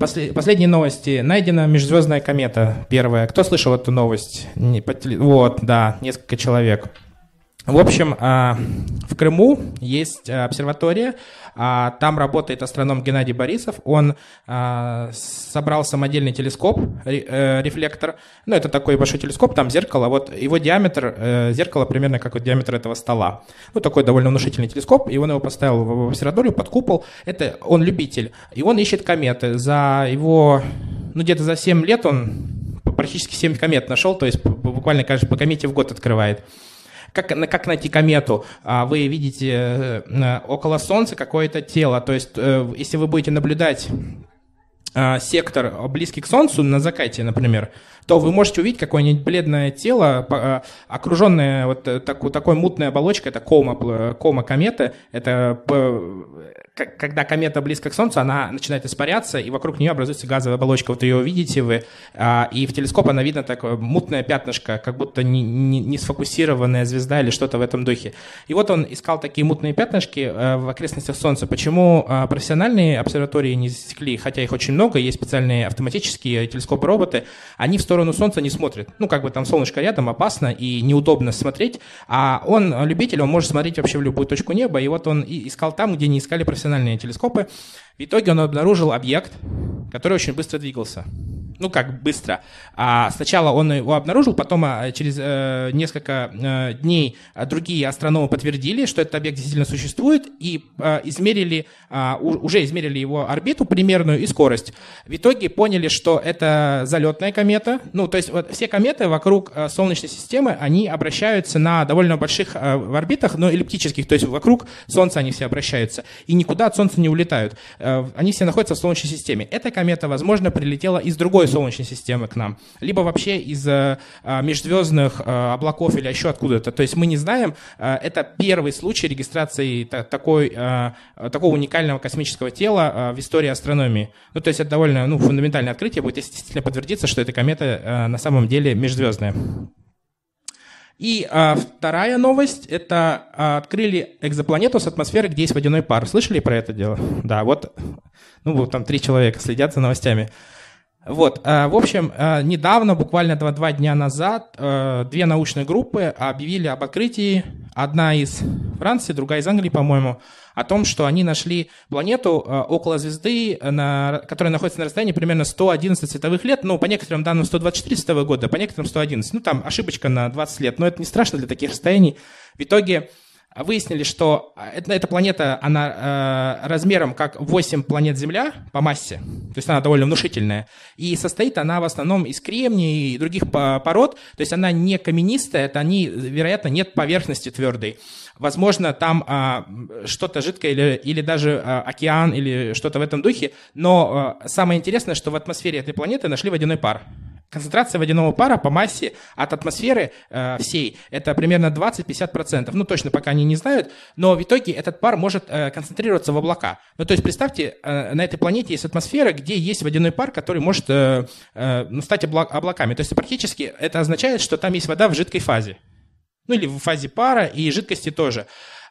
После, последние новости. Найдена межзвездная комета первая. Кто слышал эту новость? Не, по. Вот, да, несколько человек. В общем, а, в Крыму есть а, обсерватория, а, там работает астроном Геннадий Борисов. Он собрал самодельный телескоп, э, рефлектор. Ну, это такой большой телескоп, там зеркало. Вот его диаметр, э, зеркало примерно как вот диаметр этого стола. Ну, такой довольно внушительный телескоп. И он его поставил в обсерваторию под купол. Это он любитель. И он ищет кометы. За его, ну, где-то за 7 лет он практически 7 комет нашел, то есть буквально, кажется, по комете в год открывает. Как, как найти комету? А, вы видите э, около Солнца какое-то тело. То есть, э, если вы будете наблюдать а, сектор близкий к Солнцу на закате, например, то вы можете увидеть какое-нибудь бледное тело, а, окруженное вот такой, такой мутной оболочкой, это кома, кома кометы, это когда комета близко к Солнцу, она начинает испаряться, и вокруг нее образуется газовая оболочка. Вот ее видите вы, а, и в телескоп она видно такое мутное пятнышко, как будто не, не, не сфокусированная звезда или что-то в этом духе. И вот он искал такие мутные пятнышки э, в окрестностях Солнца. Почему а, профессиональные обсерватории не засекли, хотя их очень много, есть специальные автоматические телескопы-роботы, они в сторону Солнца не смотрят. Ну, как бы там солнышко рядом, опасно и неудобно смотреть, а он любитель, он может смотреть вообще в любую точку неба, и вот он искал там, где не искали профессиональные телескопы. В итоге он обнаружил объект, который очень быстро двигался ну как быстро. А сначала он его обнаружил, потом а, через э, несколько э, дней а, другие астрономы подтвердили, что этот объект действительно существует, и э, измерили, э, уже измерили его орбиту примерную и скорость. В итоге поняли, что это залетная комета. Ну, то есть вот все кометы вокруг э, Солнечной системы, они обращаются на довольно больших э, орбитах, но эллиптических, то есть вокруг Солнца они все обращаются, и никуда от Солнца не улетают. Э, они все находятся в Солнечной системе. Эта комета, возможно, прилетела из другой Солнечной системы к нам, либо вообще из э, а, межзвездных э, облаков или еще откуда-то. То есть мы не знаем. Э, это первый случай регистрации такой, такого уникального космического тела в истории астрономии. Ну, то есть это довольно ну, фундаментальное открытие будет, если действительно подтвердится, что эта комета на самом деле межзвездная. И а, вторая новость – это а, открыли экзопланету с атмосферой, где есть водяной пар. Слышали про это дело? Да, вот, ну, вот там три человека следят за новостями. Вот, э, в общем, э, недавно, буквально два, два дня назад, э, две научные группы объявили об открытии, одна из Франции, другая из Англии, по-моему, о том, что они нашли планету около звезды, которая находится на расстоянии примерно 111 световых лет, ну, по некоторым данным 124 световых года, по некоторым 111. Ну, там ошибочка на 20 лет, но это не страшно для таких расстояний. В итоге выяснили, что а, эта, эта планета, она э, размером как 8 планет Земля по массе, то есть она довольно внушительная, и состоит она в основном из кремния и других пород, то есть она не каменистая, это они, вероятно, нет поверхности твердой. Возможно, там а, что-то жидкое или, или даже а, океан или что-то в этом духе, но а, самое интересное, что в атмосфере этой планеты нашли водяной пар. Концентрация водяного пара по массе от атмосферы э, всей это примерно 20-50%. Ну, точно пока они не знают, но в итоге этот пар может э, концентрироваться в облака. Ну, то есть представьте, э, на этой планете есть атмосфера, где есть водяной пар, который может э, э, ну, стать обла- облаками. То есть практически это означает, что там есть вода в жидкой фазе. Ну, или в фазе пара и жидкости тоже.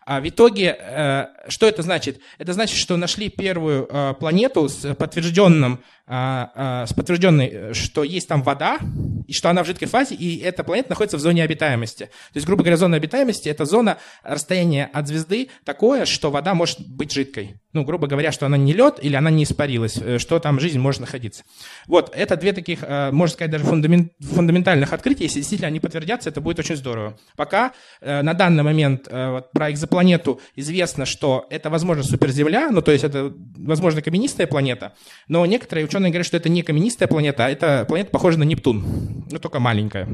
А в итоге, э, что это значит? Это значит, что нашли первую э, планету с подтвержденным а, а, с подтвержденной, что есть там вода, и что она в жидкой фазе, и эта планета находится в зоне обитаемости. То есть, грубо говоря, зона обитаемости – это зона расстояния от звезды такое, что вода может быть жидкой. Ну, грубо говоря, что она не лед или она не испарилась, э, что там жизнь может находиться. Вот, это две таких, э, можно сказать, даже фундаментальных открытия. Если действительно они подтвердятся, это будет очень здорово. Пока э, на данный момент вот, про экзопланету известно, что это, возможно, суперземля, ну, то есть это, возможно, каменистая планета, но некоторые ученые ученые говорят, что это не каменистая планета, а это планета похожа на Нептун, но только маленькая.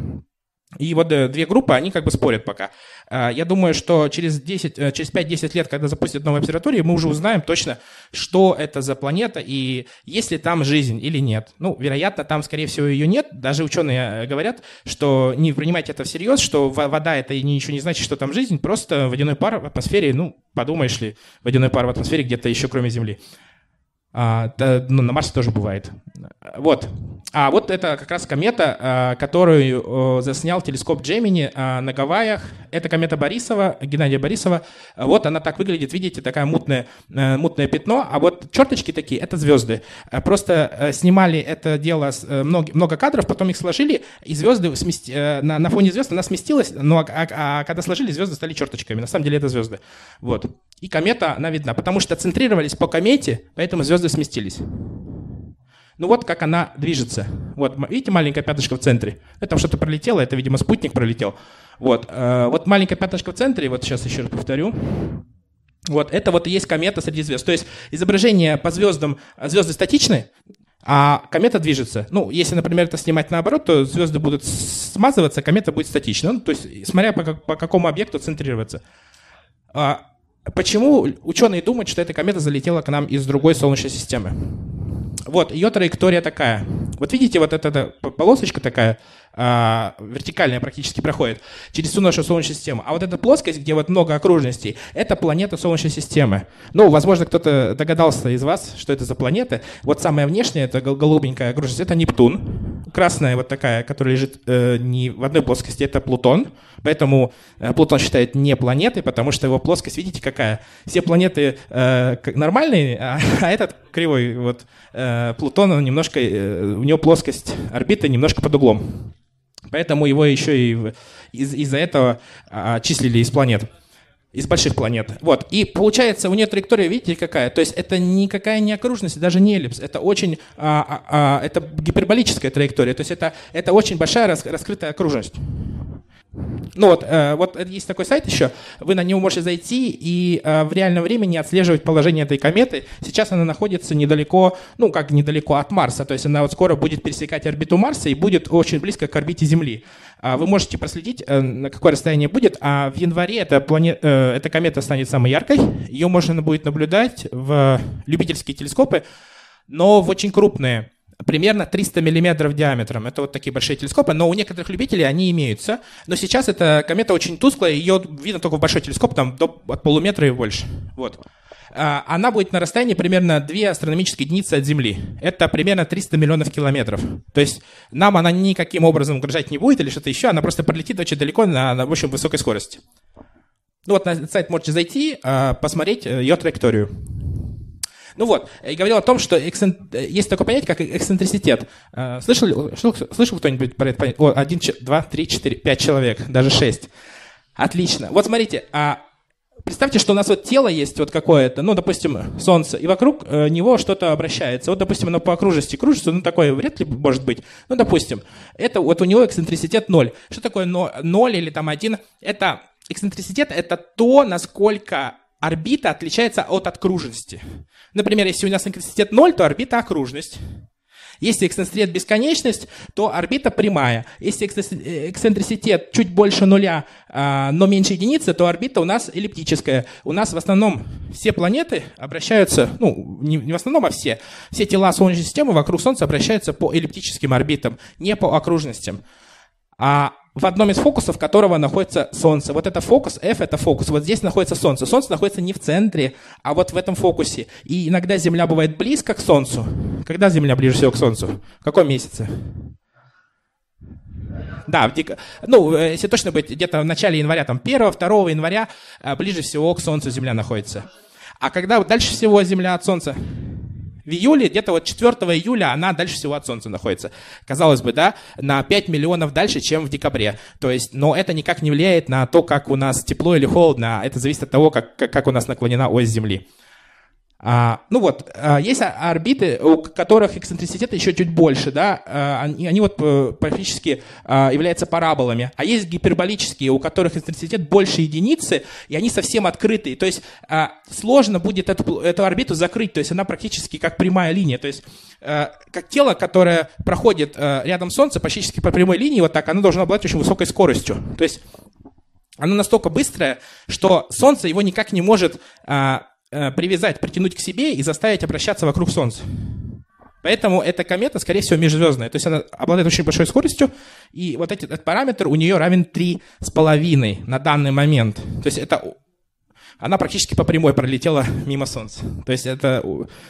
И вот э, две группы, они как бы спорят пока. А, я думаю, что через, 10, э, через 5-10 лет, когда запустят новую обсерваторию, мы уже узнаем точно, что это за планета и есть ли там жизнь или нет. Ну, вероятно, там, скорее всего, ее нет. Даже ученые э, говорят, что не принимайте это всерьез, что вода это ничего не значит, что там жизнь, просто водяной пар в атмосфере, ну, подумаешь ли, водяной пар в атмосфере где-то еще кроме Земли. А, ну, на Марсе тоже бывает. Вот. А вот это как раз комета, а, которую заснял телескоп Джемини а, на Гавайях. Это комета Борисова, Геннадия Борисова. Вот она так выглядит, видите, такая мутная, э, мутное пятно. А вот черточки такие — это звезды. Просто э, снимали это дело много, много кадров, потом их сложили, и звезды смести, э, на, на фоне звезд она сместилась, но а, а, а когда сложили, звезды стали черточками. На самом деле это звезды. Вот. И комета, она видна, потому что центрировались по комете, поэтому звезды сместились. Ну вот как она движется. Вот, видите, маленькое пятнышко в центре? Это что-то пролетело, это, видимо, спутник пролетел. Вот, э, вот маленькое пятнышко в центре, вот сейчас еще раз повторю. Вот, это вот и есть комета среди звезд. То есть изображение по звездам, звезды статичны, а комета движется. Ну, если, например, это снимать наоборот, то звезды будут смазываться, комета будет статична. Ну, то есть, смотря по, по какому объекту центрироваться. А, почему ученые думают, что эта комета залетела к нам из другой Солнечной системы? Вот, ее траектория такая. Вот видите, вот эта, полосочка такая, а, вертикальная практически проходит через всю нашу Солнечную систему. А вот эта плоскость, где вот много окружностей, это планета Солнечной системы. Ну, возможно, кто-то догадался из вас, что это за планета. Вот самая внешняя, это голубенькая окружность, это Нептун. Красная вот такая, которая лежит э, не в одной плоскости, это Плутон. Поэтому э, Плутон считает не планетой, потому что его плоскость, видите, какая? Все планеты э, нормальные, а, а этот кривой вот э, Плутон, он немножко, э, у него плоскость орбиты немножко под углом. Поэтому его еще и из- из-за этого а, числили из планет из больших планет. Вот. И получается, у нее траектория, видите, какая? То есть это никакая не окружность, даже не эллипс. Это очень, а, а, это гиперболическая траектория. То есть это, это очень большая рас, раскрытая окружность. Ну вот, э, вот есть такой сайт еще, вы на него можете зайти и э, в реальном времени отслеживать положение этой кометы. Сейчас она находится недалеко, ну как недалеко от Марса, то есть она вот скоро будет пересекать орбиту Марса и будет очень близко к орбите Земли. А вы можете проследить, э, на какое расстояние будет, а в январе эта, планет, э, эта комета станет самой яркой, ее можно будет наблюдать в любительские телескопы, но в очень крупные примерно 300 миллиметров диаметром. Это вот такие большие телескопы, но у некоторых любителей они имеются. Но сейчас эта комета очень тусклая, ее видно только в большой телескоп, там до, от полуметра и больше. Вот. А, она будет на расстоянии примерно 2 астрономические единицы от Земли. Это примерно 300 миллионов километров. То есть нам она никаким образом угрожать не будет или что-то еще, она просто пролетит очень далеко на, на очень высокой скорости. Ну вот на сайт можете зайти, а, посмотреть э, ее траекторию. Ну вот, и говорил о том, что эксцент... есть такое понятие, как эксцентриситет. Э, слышал, слышал кто-нибудь про это? О, один, два, три, четыре, пять человек, даже шесть. Отлично. Вот смотрите, а Представьте, что у нас вот тело есть вот какое-то, ну, допустим, Солнце, и вокруг э, него что-то обращается. Вот, допустим, оно по окружности кружится, ну, такое вряд ли может быть. Ну, допустим, это вот у него эксцентриситет ноль. Что такое ноль или там один? Это эксцентриситет – это то, насколько орбита отличается от окружности. Например, если у нас интенситет 0, то орбита окружность. Если эксцентриситет бесконечность, то орбита прямая. Если эксцентриситет чуть больше нуля, а, но меньше единицы, то орбита у нас эллиптическая. У нас в основном все планеты обращаются, ну, не в основном, а все, все тела Солнечной системы вокруг Солнца обращаются по эллиптическим орбитам, не по окружностям. А в одном из фокусов которого находится Солнце. Вот это фокус, F это фокус. Вот здесь находится Солнце. Солнце находится не в центре, а вот в этом фокусе. И иногда Земля бывает близко к Солнцу. Когда Земля ближе всего к Солнцу? В каком месяце? Да, ну, э, если точно быть, где-то в начале января, там 1-2 января э, ближе всего к Солнцу Земля находится. А когда дальше всего Земля от Солнца? В июле, где-то вот 4 июля она дальше всего от Солнца находится. Казалось бы, да, на 5 миллионов дальше, чем в декабре. То есть, но это никак не влияет на то, как у нас тепло или холодно. Это зависит от того, как, как у нас наклонена ось Земли. А, ну вот, а, есть орбиты, у которых эксцентриситет еще чуть больше, да, а, они, они вот э, практически а, являются параболами, а есть гиперболические, у которых эксцентриситет больше единицы, и они совсем открытые, то есть сложно будет эту, эту орбиту закрыть, то есть она практически как прямая линия, то есть а, как тело, которое проходит а, рядом с Солнцем, практически по прямой линии, вот так, оно должно обладать очень высокой скоростью, то есть оно настолько быстрое, что Солнце его никак не может Э, привязать, притянуть к себе и заставить обращаться вокруг Солнца. Поэтому эта комета, скорее всего, межзвездная. То есть она обладает очень большой скоростью, и вот этот, этот параметр у нее равен 3,5 на данный момент. То есть это она практически по прямой пролетела мимо Солнца. То есть это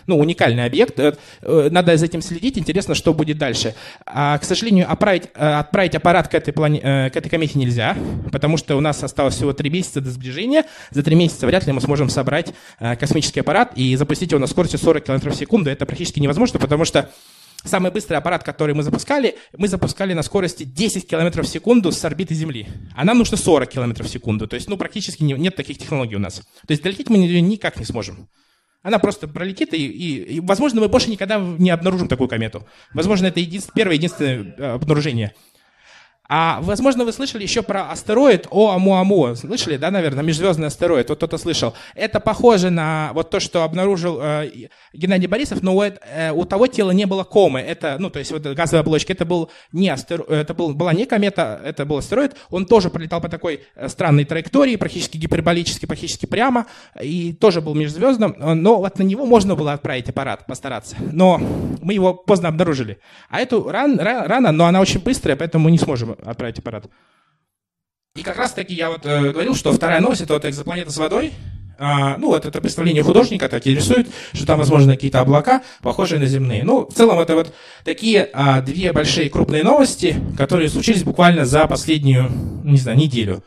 ну, уникальный объект. Э, надо за этим следить. Интересно, что будет дальше. А, к сожалению, отправить, э, отправить аппарат к этой, плане, э, к этой комете нельзя, потому что у нас осталось всего три месяца до сближения. За три месяца вряд ли мы сможем собрать космический аппарат и запустить его на скорости 40 км в секунду. Это практически невозможно, потому что Самый быстрый аппарат, который мы запускали, мы запускали на скорости 10 км в секунду с орбиты Земли. А нам нужно 40 км в секунду. То есть, ну, практически не, нет таких технологий у нас. То есть, долететь мы никак не сможем. Она просто пролетит, и, и, и, возможно, мы больше никогда не обнаружим такую комету. Возможно, это един, первое единственное э, обнаружение. А, возможно, вы слышали еще про астероид Оамуаму. Слышали, да, наверное, межзвездный астероид? Вот кто-то слышал. Это похоже на вот то, что обнаружил э, Геннадий Борисов, но у, э, у того тела не было комы. Это, ну, то есть вот газовая оболочка, это был не астероид, это был, была не комета, это был астероид. Он тоже пролетал по такой э, странной траектории, практически гиперболически, практически прямо, и тоже был межзвездным. Но вот на него можно было отправить аппарат, постараться. Но мы его поздно обнаружили. А эту ран, ран, рано, но она очень быстрая, поэтому мы не сможем отправить аппарат. И как раз таки я вот э, говорил, что вторая новость это вот экзопланета с водой. А, ну, вот это представление художника так и рисует, что там, возможно, какие-то облака, похожие на земные. Ну, в целом, это вот такие а, две большие крупные новости, которые случились буквально за последнюю, не знаю, неделю.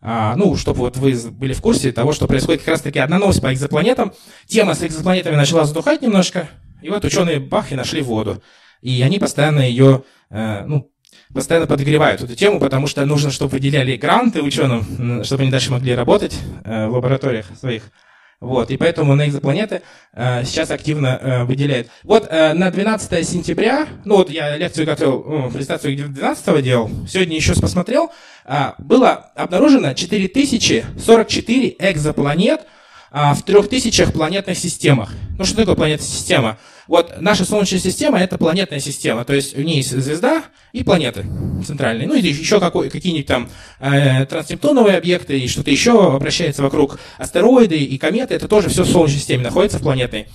А, ну, чтобы вот вы были в курсе того, что происходит как раз-таки одна новость по экзопланетам. Тема с экзопланетами начала задухать немножко, и вот ученые бах и нашли воду. И они постоянно ее, э, ну, постоянно подогревают эту тему, потому что нужно, чтобы выделяли гранты ученым, чтобы они дальше могли работать э, в лабораториях своих. Вот, и поэтому на экзопланеты э, сейчас активно э, выделяют. Вот э, на 12 сентября, ну вот я лекцию готовил, ну, презентацию 12 делал, сегодня еще посмотрел, э, было обнаружено 4044 экзопланет э, в 3000 планетных системах. Ну что такое планетная система? Вот наша Солнечная система – это планетная система, то есть в ней есть звезда и планеты центральные. Ну и еще какой, какие-нибудь там э, транснептуновые объекты и что-то еще обращается вокруг астероиды и кометы. Это тоже все в Солнечной системе находится в планетной.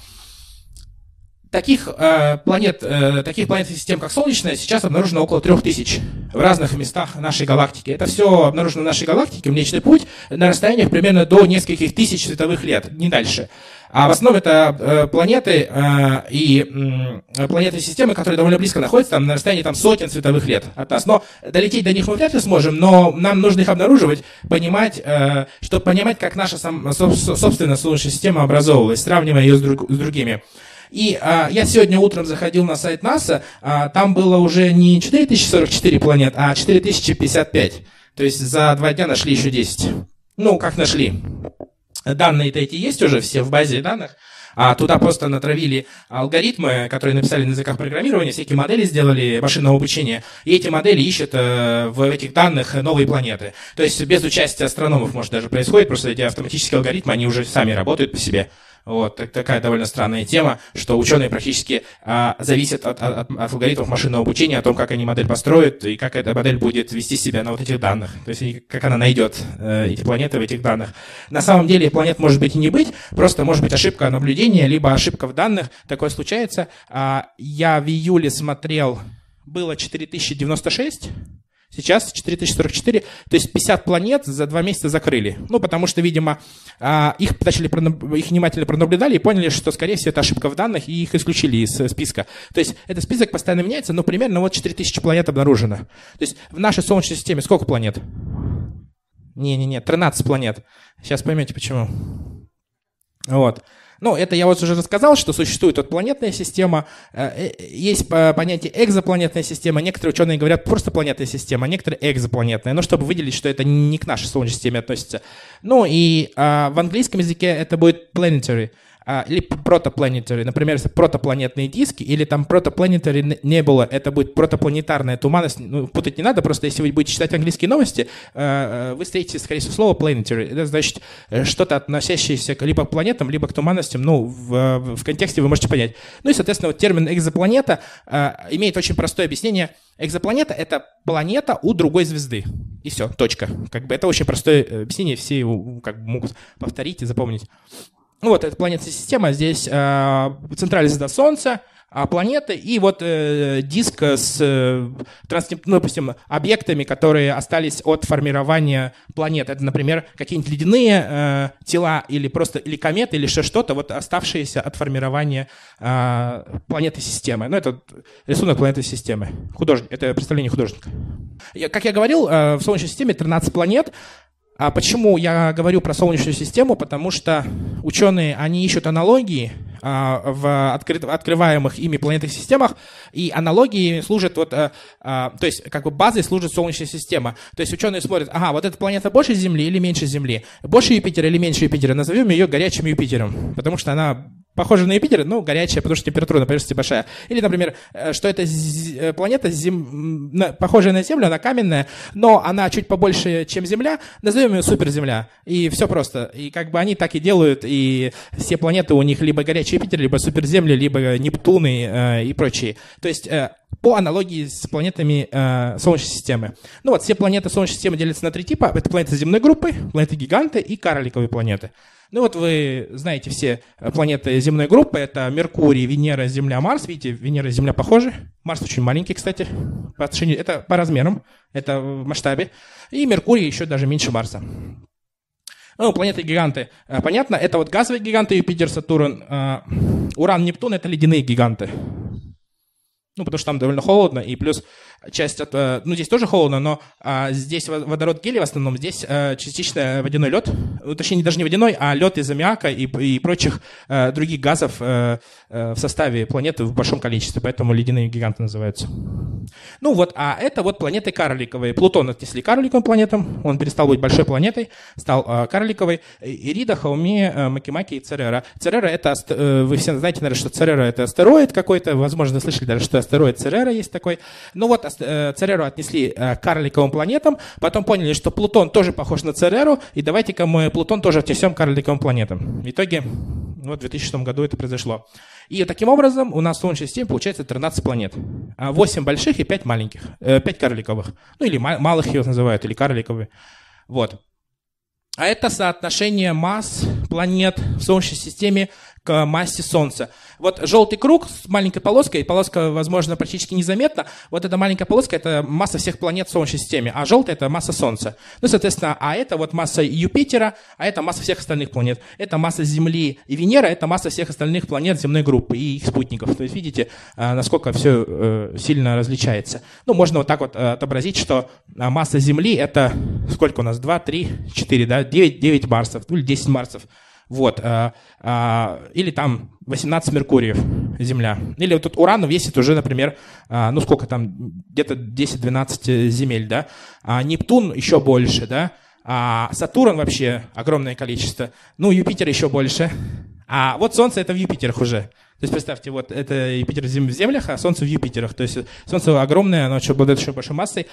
Таких э, планет, э, таких планетных систем, как Солнечная, сейчас обнаружено около трех тысяч в разных местах нашей галактики. Это все обнаружено в нашей галактике, Млечный Путь, на расстояниях примерно до нескольких тысяч световых лет, не дальше. А в основном это э, планеты э, и э, планетные системы, которые довольно близко находятся, там, на расстоянии там, сотен световых лет от нас. Но долететь до них мы вряд ли сможем, но нам нужно их обнаруживать, понимать, э, чтобы понимать, как наша сам, собственная Солнечная система образовывалась, сравнивая ее с, друг, с другими. И а, я сегодня утром заходил на сайт НАСА, а, там было уже не 4044 планет, а 4055. То есть за два дня нашли еще 10. Ну, как нашли? Данные-то эти есть уже все в базе данных. А туда просто натравили алгоритмы, которые написали на языках программирования, всякие модели сделали машинного обучения, и эти модели ищут э, в этих данных новые планеты. То есть без участия астрономов, может, даже происходит, просто эти автоматические алгоритмы, они уже сами работают по себе. Вот так, такая довольно странная тема, что ученые практически а, зависят от, от, от алгоритмов машинного обучения, о том, как они модель построят и как эта модель будет вести себя на вот этих данных. То есть как она найдет э, эти планеты в этих данных. На самом деле планет может быть и не быть, просто может быть ошибка наблюдения, либо ошибка в данных. Такое случается. А, я в июле смотрел, было 4096 Сейчас 4044, то есть 50 планет за два месяца закрыли. Ну, потому что, видимо, а, их, начали, их внимательно пронаблюдали и поняли, что, скорее всего, это ошибка в данных, и их исключили из э, списка. То есть этот список постоянно меняется, но примерно вот 4000 планет обнаружено. То есть в нашей Солнечной системе сколько планет? Не-не-не, 13 планет. Сейчас поймете, почему. Вот. Ну, это я вот уже рассказал, что существует вот планетная система, э, э, есть понятие экзопланетная система, некоторые ученые говорят просто планетная система, а некоторые экзопланетная, ну, чтобы выделить, что это не к нашей Солнечной системе относится. Ну, и а, в английском языке это будет planetary а, или протопланетary, например, если протопланетные диски, или там протопланетary не было, это будет протопланетарная туманность, ну, путать не надо, просто если вы будете читать английские новости, э, э, вы встретите, скорее всего, слово planetary, это значит э, что-то относящееся либо к планетам, либо к туманностям, ну, в, в контексте вы можете понять. Ну и, соответственно, вот термин экзопланета имеет очень простое объяснение. Экзопланета — это планета у другой звезды. И все, точка. Как бы это очень простое объяснение, все его как бы могут повторить и запомнить. Ну вот, это планетная система, здесь э, центральная звезда Солнца, а, планеты и вот э, диск с, э, транс, ну, допустим, объектами, которые остались от формирования планет. Это, например, какие-нибудь ледяные э, тела или просто или кометы, или что-то, вот оставшиеся от формирования э, планеты системы. Ну, это рисунок планеты системы. Художник, это представление художника. Я, как я говорил, э, в Солнечной системе 13 планет. А почему я говорю про Солнечную систему? Потому что ученые, они ищут аналогии а, в открыт, открываемых ими планетных системах, и аналогии служат вот, а, а, то есть как бы базой служит Солнечная система. То есть ученые смотрят, ага, вот эта планета больше Земли или меньше Земли, больше Юпитера или меньше Юпитера, назовем ее горячим Юпитером, потому что она похожа на Юпитер, но горячая, потому что температура на поверхности большая. Или, например, э, что это э, планета, зем... похожая на Землю, она каменная, но она чуть побольше, чем Земля, назовем ее суперземля. И все просто. И как бы они так и делают, и все планеты у них либо горячий Юпитер, либо суперземли, либо Нептуны э, и прочие. То есть по аналогии с планетами э, Солнечной системы. Ну вот, все планеты Солнечной системы делятся на три типа. Это планеты земной группы, планеты-гиганты и карликовые планеты. Ну вот вы знаете все планеты земной группы. Это Меркурий, Венера, Земля, Марс. Видите, Венера и Земля похожи. Марс очень маленький, кстати. По отношению, это по размерам, это в масштабе. И Меркурий еще даже меньше Марса. Ну, планеты-гиганты. Э, понятно, это вот газовые гиганты Юпитер, Сатурн. Э, Уран, Нептун — это ледяные гиганты. Ну, потому что там довольно холодно, и плюс часть от... Э, ну, здесь тоже холодно, но а, здесь водород гелий в основном, здесь а, частично водяной лед, ну, точнее, даже не водяной, а лед из аммиака и, и прочих а, других газов а, а, в составе планеты в большом количестве, поэтому ледяные гиганты называются. Ну вот, а это вот планеты карликовые. Плутон отнесли карликовым планетам, он перестал быть большой планетой, стал а, карликовой. Ирида, Хауми, Макимаки и Церера. Церера это, вы все знаете, наверное, что Церера это астероид какой-то, возможно, слышали даже, что астероид Церера есть такой. Ну вот, э, Цереру отнесли э, к карликовым планетам, потом поняли, что Плутон тоже похож на Цереру, и давайте-ка мы Плутон тоже отнесем к карликовым планетам. В итоге, вот в 2006 году это произошло. И таким образом у нас в Солнечной системе получается 13 планет. 8 больших и 5 маленьких, 5 э, карликовых. Ну или малых их называют, или карликовые. Вот. А это соотношение масс планет в Солнечной системе к массе Солнца. Вот желтый круг с маленькой полоской, полоска, возможно, практически незаметна. Вот эта маленькая полоска – это масса всех планет в Солнечной системе, а желтая – это масса Солнца. Ну, соответственно, а это вот масса Юпитера, а это масса всех остальных планет. Это масса Земли и Венера – это масса всех остальных планет земной группы и их спутников. То есть видите, а, насколько все э, сильно различается. Ну, можно вот так вот э, отобразить, что масса Земли – это сколько у нас? 2, 3, 4, да? 9, 9 Марсов, ну или 10 Марсов. Вот. А, а, или там 18 Меркуриев, Земля. Или вот тут Уран весит уже, например, а, ну сколько там, где-то 10-12 земель, да. А Нептун еще больше, да. А Сатурн вообще огромное количество. Ну, Юпитер еще больше. А вот Солнце это в Юпитерах уже. То есть представьте, вот это Юпитер в землях, а Солнце в Юпитерах. То есть Солнце огромное, оно еще обладает еще большой массой.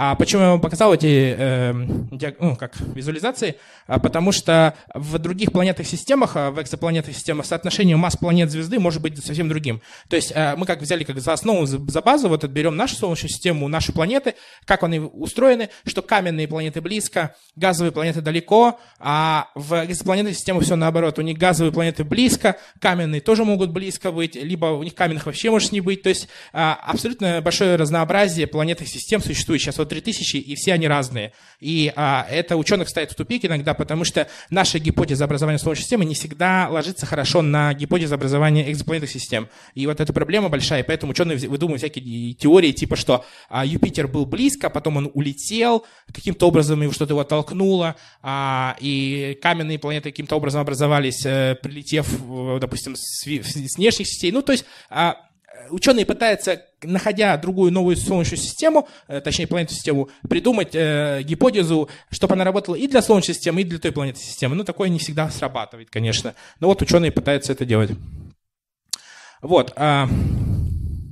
А почему я вам показал эти э, ну, как, визуализации? А потому что в других планетных системах, а в экзопланетных системах, соотношение масс планет звезды может быть совсем другим. То есть э, мы как взяли как за основу, за базу, вот берем нашу Солнечную систему, наши планеты, как они устроены, что каменные планеты близко, газовые планеты далеко, а в экзопланетных системах все наоборот. У них газовые планеты близко, каменные тоже могут близко быть, либо у них каменных вообще может не быть. То есть э, абсолютно большое разнообразие планетных систем существует сейчас. Вот 3000, и все они разные. И а, это ученых ставит в тупик иногда, потому что наша гипотеза образования Солнечной системы не всегда ложится хорошо на гипотезу образования экзопланетных систем. И вот эта проблема большая, и поэтому ученые выдумывают всякие теории, типа что а, Юпитер был близко, потом он улетел, каким-то образом его что-то его толкнуло, а, и каменные планеты каким-то образом образовались, а, прилетев, допустим, с, внешних систем. Ну, то есть а, ученые пытаются, находя другую новую Солнечную систему, э, точнее планетную систему, придумать э, гипотезу, чтобы она работала и для Солнечной системы, и для той планетной системы. Ну, такое не всегда срабатывает, конечно. Но вот ученые пытаются это делать. Вот. А,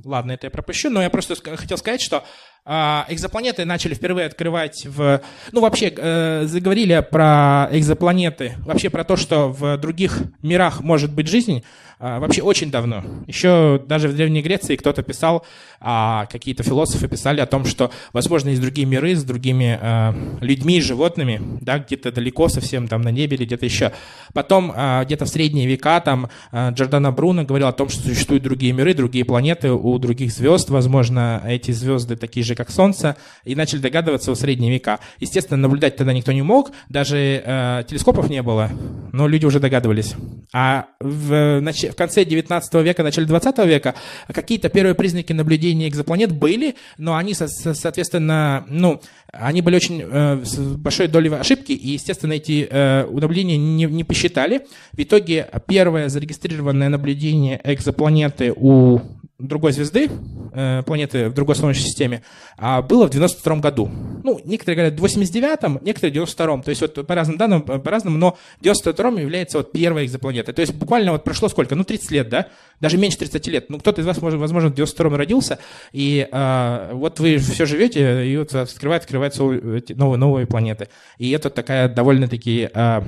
ладно, это я пропущу, но я просто хотел сказать, что экзопланеты начали впервые открывать в... Ну, вообще, э, заговорили про экзопланеты, вообще про то, что в других мирах может быть жизнь, а, вообще очень давно. Еще даже в Древней Греции кто-то писал, а, какие-то философы писали о том, что, возможно, есть другие миры с другими а, людьми, животными, да, где-то далеко совсем, там на небе или где-то еще. Потом а, где-то в средние века там а, Джордана Бруно говорил о том, что существуют другие миры, другие планеты у других звезд, возможно, эти звезды такие же, как Солнце, и начали догадываться в средние века. Естественно, наблюдать тогда никто не мог, даже э, телескопов не было, но люди уже догадывались. А в, в, в конце 19 века, начале 20 века какие-то первые признаки наблюдения экзопланет были, но они, соответственно, ну, они были очень э, с большой долей ошибки, и, естественно, эти э, наблюдения не, не посчитали. В итоге первое зарегистрированное наблюдение экзопланеты у другой звезды, э, планеты в другой Солнечной системе, а было в 92 году. Ну, некоторые говорят в 89-м, некоторые в 92-м. То есть вот по разным данным, по-разному, но 92-м является вот первой экзопланетой. То есть буквально вот прошло сколько? Ну, 30 лет, да? Даже меньше 30 лет. Ну, кто-то из вас, может, возможно, в 92-м родился, и э, вот вы все живете, и вот открывает, открываются новые, новые планеты. И это такая довольно-таки... Э, Э,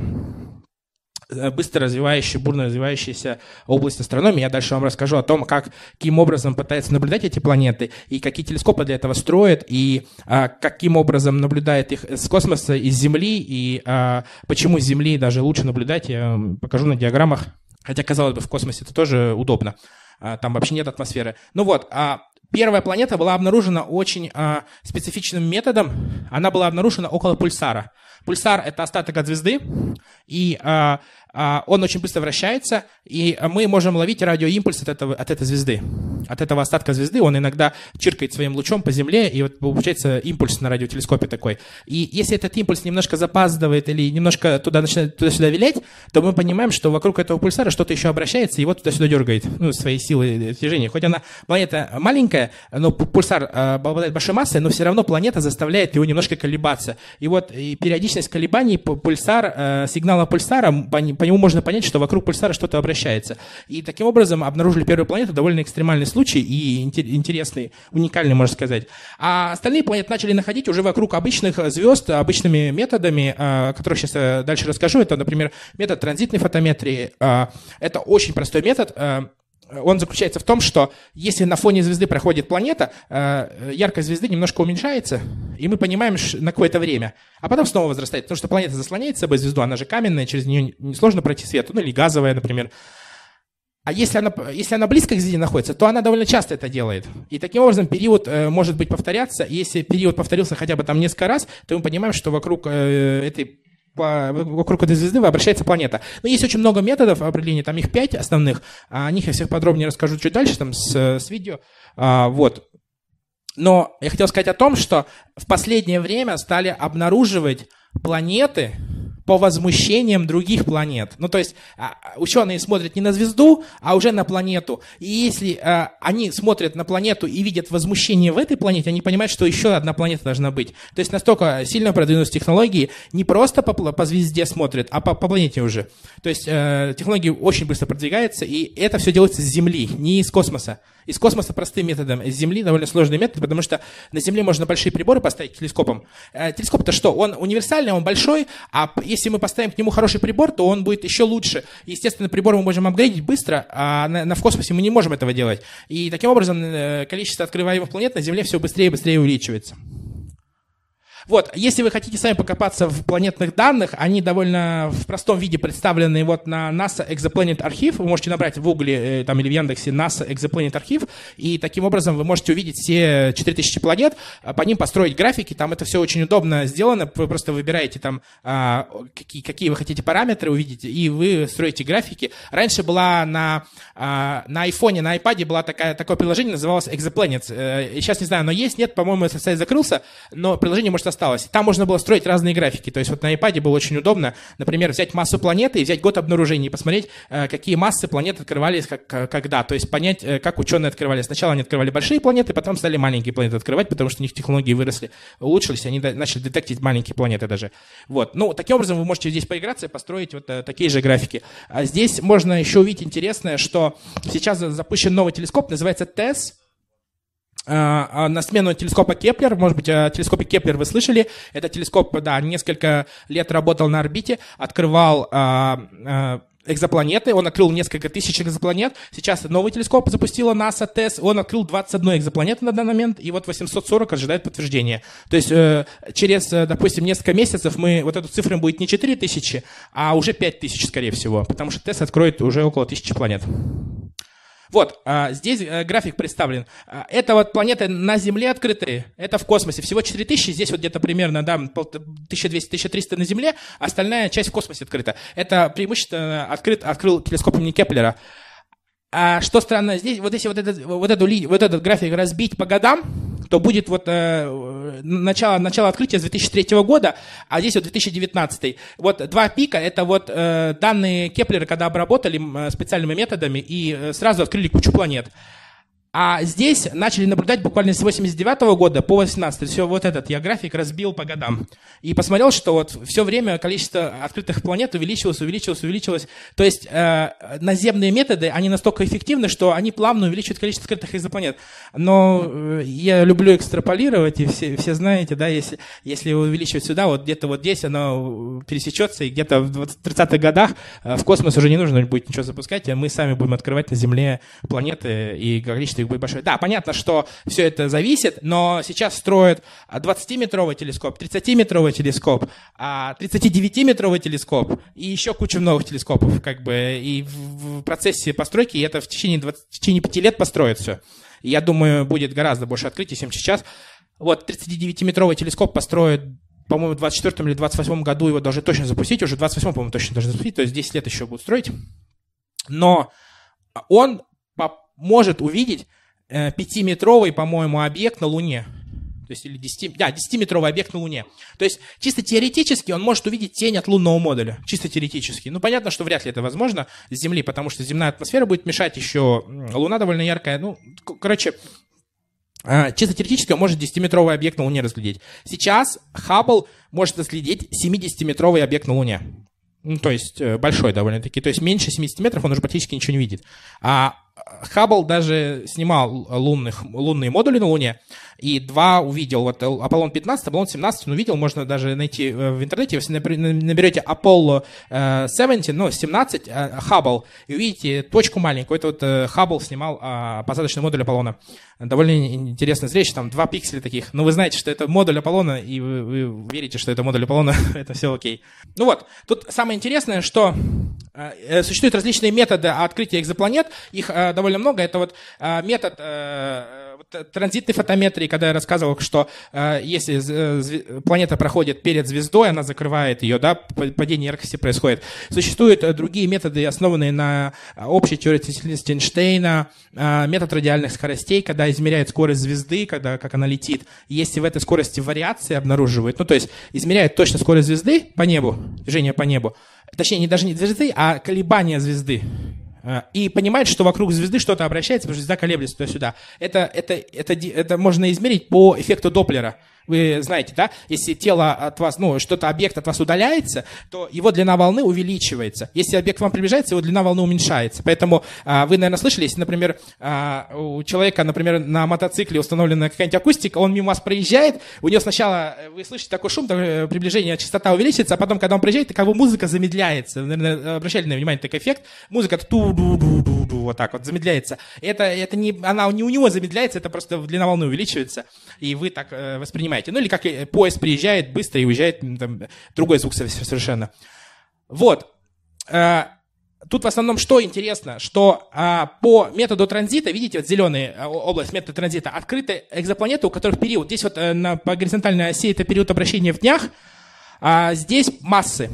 быстро развивающаяся, бурно развивающаяся область астрономии. Я дальше вам расскажу о том, как, каким образом пытается наблюдать эти планеты, и какие телескопы для этого строят, и а, каким образом наблюдает их с космоса, из Земли, и а, почему с Земли даже лучше наблюдать, я покажу на диаграммах. Хотя, казалось бы, в космосе это тоже удобно. А, там вообще нет атмосферы. Ну вот, а Первая планета была обнаружена очень а, специфичным методом. Она была обнаружена около пульсара. Пульсар — это остаток от звезды, и а, а, он очень быстро вращается, и мы можем ловить радиоимпульс от, этого, от этой звезды. От этого остатка звезды он иногда чиркает своим лучом по Земле, и вот получается импульс на радиотелескопе такой. И если этот импульс немножко запаздывает или немножко туда начинает туда-сюда вилять, то мы понимаем, что вокруг этого пульсара что-то еще обращается, и вот туда-сюда дергает ну, своей силой движения. Хоть она планета маленькая, но пульсар э, обладает большой массой, но все равно планета заставляет его немножко колебаться. И вот и периодичность колебаний пульсар, э, сигнала пульсара по, нему можно понять, что вокруг пульсара что-то обращается. И таким образом обнаружили первую планету, довольно экстремальный случай и интересный, уникальный, можно сказать. А остальные планеты начали находить уже вокруг обычных звезд, обычными методами, о которых сейчас э, дальше расскажу. Это, например, метод транзитной фотометрии. Это очень простой метод э, он заключается в том, что если на фоне звезды проходит планета, э, яркость звезды немножко уменьшается, и мы понимаем на какое-то время, а потом снова возрастает, потому что планета заслоняет собой звезду, она же каменная, через нее несложно пройти свет, ну или газовая, например. А если она, если она близко к звезде находится, то она довольно часто это делает. И таким образом период э, может быть повторяться. Если период повторился хотя бы там несколько раз, то мы понимаем, что вокруг э, этой вокруг этой звезды обращается планета. Но есть очень много методов определения, там их пять основных, а о них я всех подробнее расскажу чуть дальше, там с, с видео. А, вот. Но я хотел сказать о том, что в последнее время стали обнаруживать планеты, по возмущениям других планет. Ну, то есть а, ученые смотрят не на звезду, а уже на планету. И если а, они смотрят на планету и видят возмущение в этой планете, они понимают, что еще одна планета должна быть. То есть настолько сильно продвинулись технологии, не просто по, по звезде смотрят, а по, по планете уже. То есть э, технологии очень быстро продвигаются, и это все делается с Земли, не из космоса. Из космоса простым методом, из Земли довольно сложный метод, потому что на Земле можно большие приборы поставить телескопом. Э, телескоп-то что? Он универсальный, он большой, а если мы поставим к нему хороший прибор, то он будет еще лучше. Естественно, прибор мы можем апгрейдить быстро, а на, на в космосе мы не можем этого делать. И таким образом э, количество открываемых планет на Земле все быстрее и быстрее увеличивается. Вот, если вы хотите сами покопаться в планетных данных, они довольно в простом виде представлены вот на NASA Exoplanet архив. Вы можете набрать в Гугле э, там, или в Яндексе NASA Exoplanet архив, и таким образом вы можете увидеть все 4000 планет, а по ним построить графики. Там это все очень удобно сделано. Вы просто выбираете там, а, какие, какие вы хотите параметры увидеть, и вы строите графики. Раньше была на, а, на iPhone, на iPad была такая, такое приложение, называлось Exoplanet. Э, сейчас не знаю, оно есть, нет, по-моему, сайт закрылся, но приложение может осталось. Там можно было строить разные графики. То есть вот на iPad было очень удобно, например, взять массу планеты и взять год обнаружения и посмотреть, э, какие массы планет открывались как, когда. То есть понять, э, как ученые открывали. Сначала они открывали большие планеты, потом стали маленькие планеты открывать, потому что у них технологии выросли, улучшились, они начали детектить маленькие планеты даже. Вот. Ну, таким образом вы можете здесь поиграться и построить вот э, такие же графики. А здесь можно еще увидеть интересное, что сейчас запущен новый телескоп, называется TESS, на смену телескопа Кеплер, может быть, о телескопе Кеплер вы слышали, это телескоп, да, несколько лет работал на орбите, открывал экзопланеты, он открыл несколько тысяч экзопланет, сейчас новый телескоп запустила НАСА TESS, он открыл 21 экзопланету на данный момент, и вот 840 ожидает подтверждения. То есть э, через, э, допустим, несколько месяцев мы, вот эту цифру будет не 4 тысячи, а уже 5 тысяч, скорее всего, потому что TESS откроет уже около тысячи планет. Вот, а, здесь а, график представлен. А, это вот планеты на Земле открытые, это в космосе. Всего 4000, здесь вот где-то примерно, да, 1200-1300 на Земле, остальная часть в космосе открыта. Это преимущество открыт, открыл телескоп имени Кеплера. А что странно, здесь вот если вот этот, вот, эту, вот этот график разбить по годам, то будет вот э, начало, начало открытия с 2003 года, а здесь вот 2019. Вот два пика, это вот э, данные Кеплера, когда обработали э, специальными методами и э, сразу открыли кучу планет. А здесь начали наблюдать буквально с 89 года по 18 Все вот этот я график разбил по годам. И посмотрел, что вот все время количество открытых планет увеличилось, увеличилось, увеличилось. То есть э, наземные методы, они настолько эффективны, что они плавно увеличивают количество открытых экзопланет. Но э, я люблю экстраполировать, и все, все знаете, да, если, если увеличивать сюда, вот где-то вот здесь оно пересечется, и где-то в 30-х годах э, в космос уже не нужно будет ничего запускать, а мы сами будем открывать на Земле планеты и количество количество их будет большое. Да, понятно, что все это зависит, но сейчас строят 20-метровый телескоп, 30-метровый телескоп, 39-метровый а, телескоп и еще кучу новых телескопов, как бы, и в процессе постройки это в течение, 20, в течение 5 лет построят все. И я думаю, будет гораздо больше открытий, чем сейчас. Вот 39-метровый телескоп построят по-моему, в 24 или 28 году его должны точно запустить, уже в 28 по-моему, точно должны запустить, то есть 10 лет еще будут строить. Но он может увидеть э, пятиметровый, по-моему, объект на Луне. То есть, или 10, да, 10-метровый объект на Луне. То есть, чисто теоретически он может увидеть тень от лунного модуля. Чисто теоретически. Ну, понятно, что вряд ли это возможно с Земли, потому что земная атмосфера будет мешать еще. Луна довольно яркая. Ну, короче, э, чисто теоретически он может 10-метровый объект на Луне разглядеть. Сейчас Хаббл может разглядеть 70-метровый объект на Луне. Ну, то есть, э, большой довольно-таки. То есть, меньше 70 метров он уже практически ничего не видит. А Хаббл даже снимал лунных, лунные модули на Луне, и два увидел. Вот Аполлон 15, Аполлон 17 он увидел, можно даже найти э, в интернете, если наберете Apollo 17, э, ну, 17, Хаббл, и увидите точку маленькую. Это вот Хаббл снимал а, посадочный модуль Аполлона. Довольно интересная зрелище, там два пикселя таких. Но вы знаете, что это модуль Аполлона, и вы, вы верите, что это модуль Аполлона, это все окей. Ну вот, тут самое интересное, что э, существуют различные методы открытия экзопланет, их э, довольно много. Это вот э, метод э, транзитной фотометрии, когда я рассказывал, что э, если э, планета проходит перед звездой, она закрывает ее, да, падение яркости происходит. Существуют э, другие методы, основанные на общей теории относительности Эйнштейна, э, метод радиальных скоростей, когда измеряют скорость звезды, когда, как она летит. Если в этой скорости вариации обнаруживают, ну, то есть измеряют точно скорость звезды по небу, движение по небу, точнее, не даже не звезды, а колебания звезды. Э, и понимает, что вокруг звезды что-то обращается, потому что звезда колеблется туда-сюда. Это, это, это, это можно измерить по эффекту Доплера. Вы знаете, да, если тело от вас, ну, что-то, объект от вас удаляется, то его длина волны увеличивается. Если объект к вам приближается, его длина волны уменьшается. Поэтому а, вы, наверное, слышали, если, например, а, у человека, например, на мотоцикле установлена какая-нибудь акустика, он мимо вас проезжает, у него сначала, э, вы слышите такой шум, такое приближение, частота увеличивается, а потом, когда он проезжает, как бы музыка замедляется. Вы, наверное, обращали на внимание такой эффект. Музыка ту ду ду ду вот так вот замедляется. Это, это не, она не у него замедляется, это просто длина волны увеличивается, и вы так э, воспринимаете. Ну или как поезд приезжает быстро и уезжает, там, другой звук совершенно. Вот. Э, тут в основном что интересно, что а, по методу транзита, видите, вот зеленая э, область метода транзита, открыты экзопланеты, у которых период, здесь вот э, на, по горизонтальной оси это период обращения в днях, а здесь массы.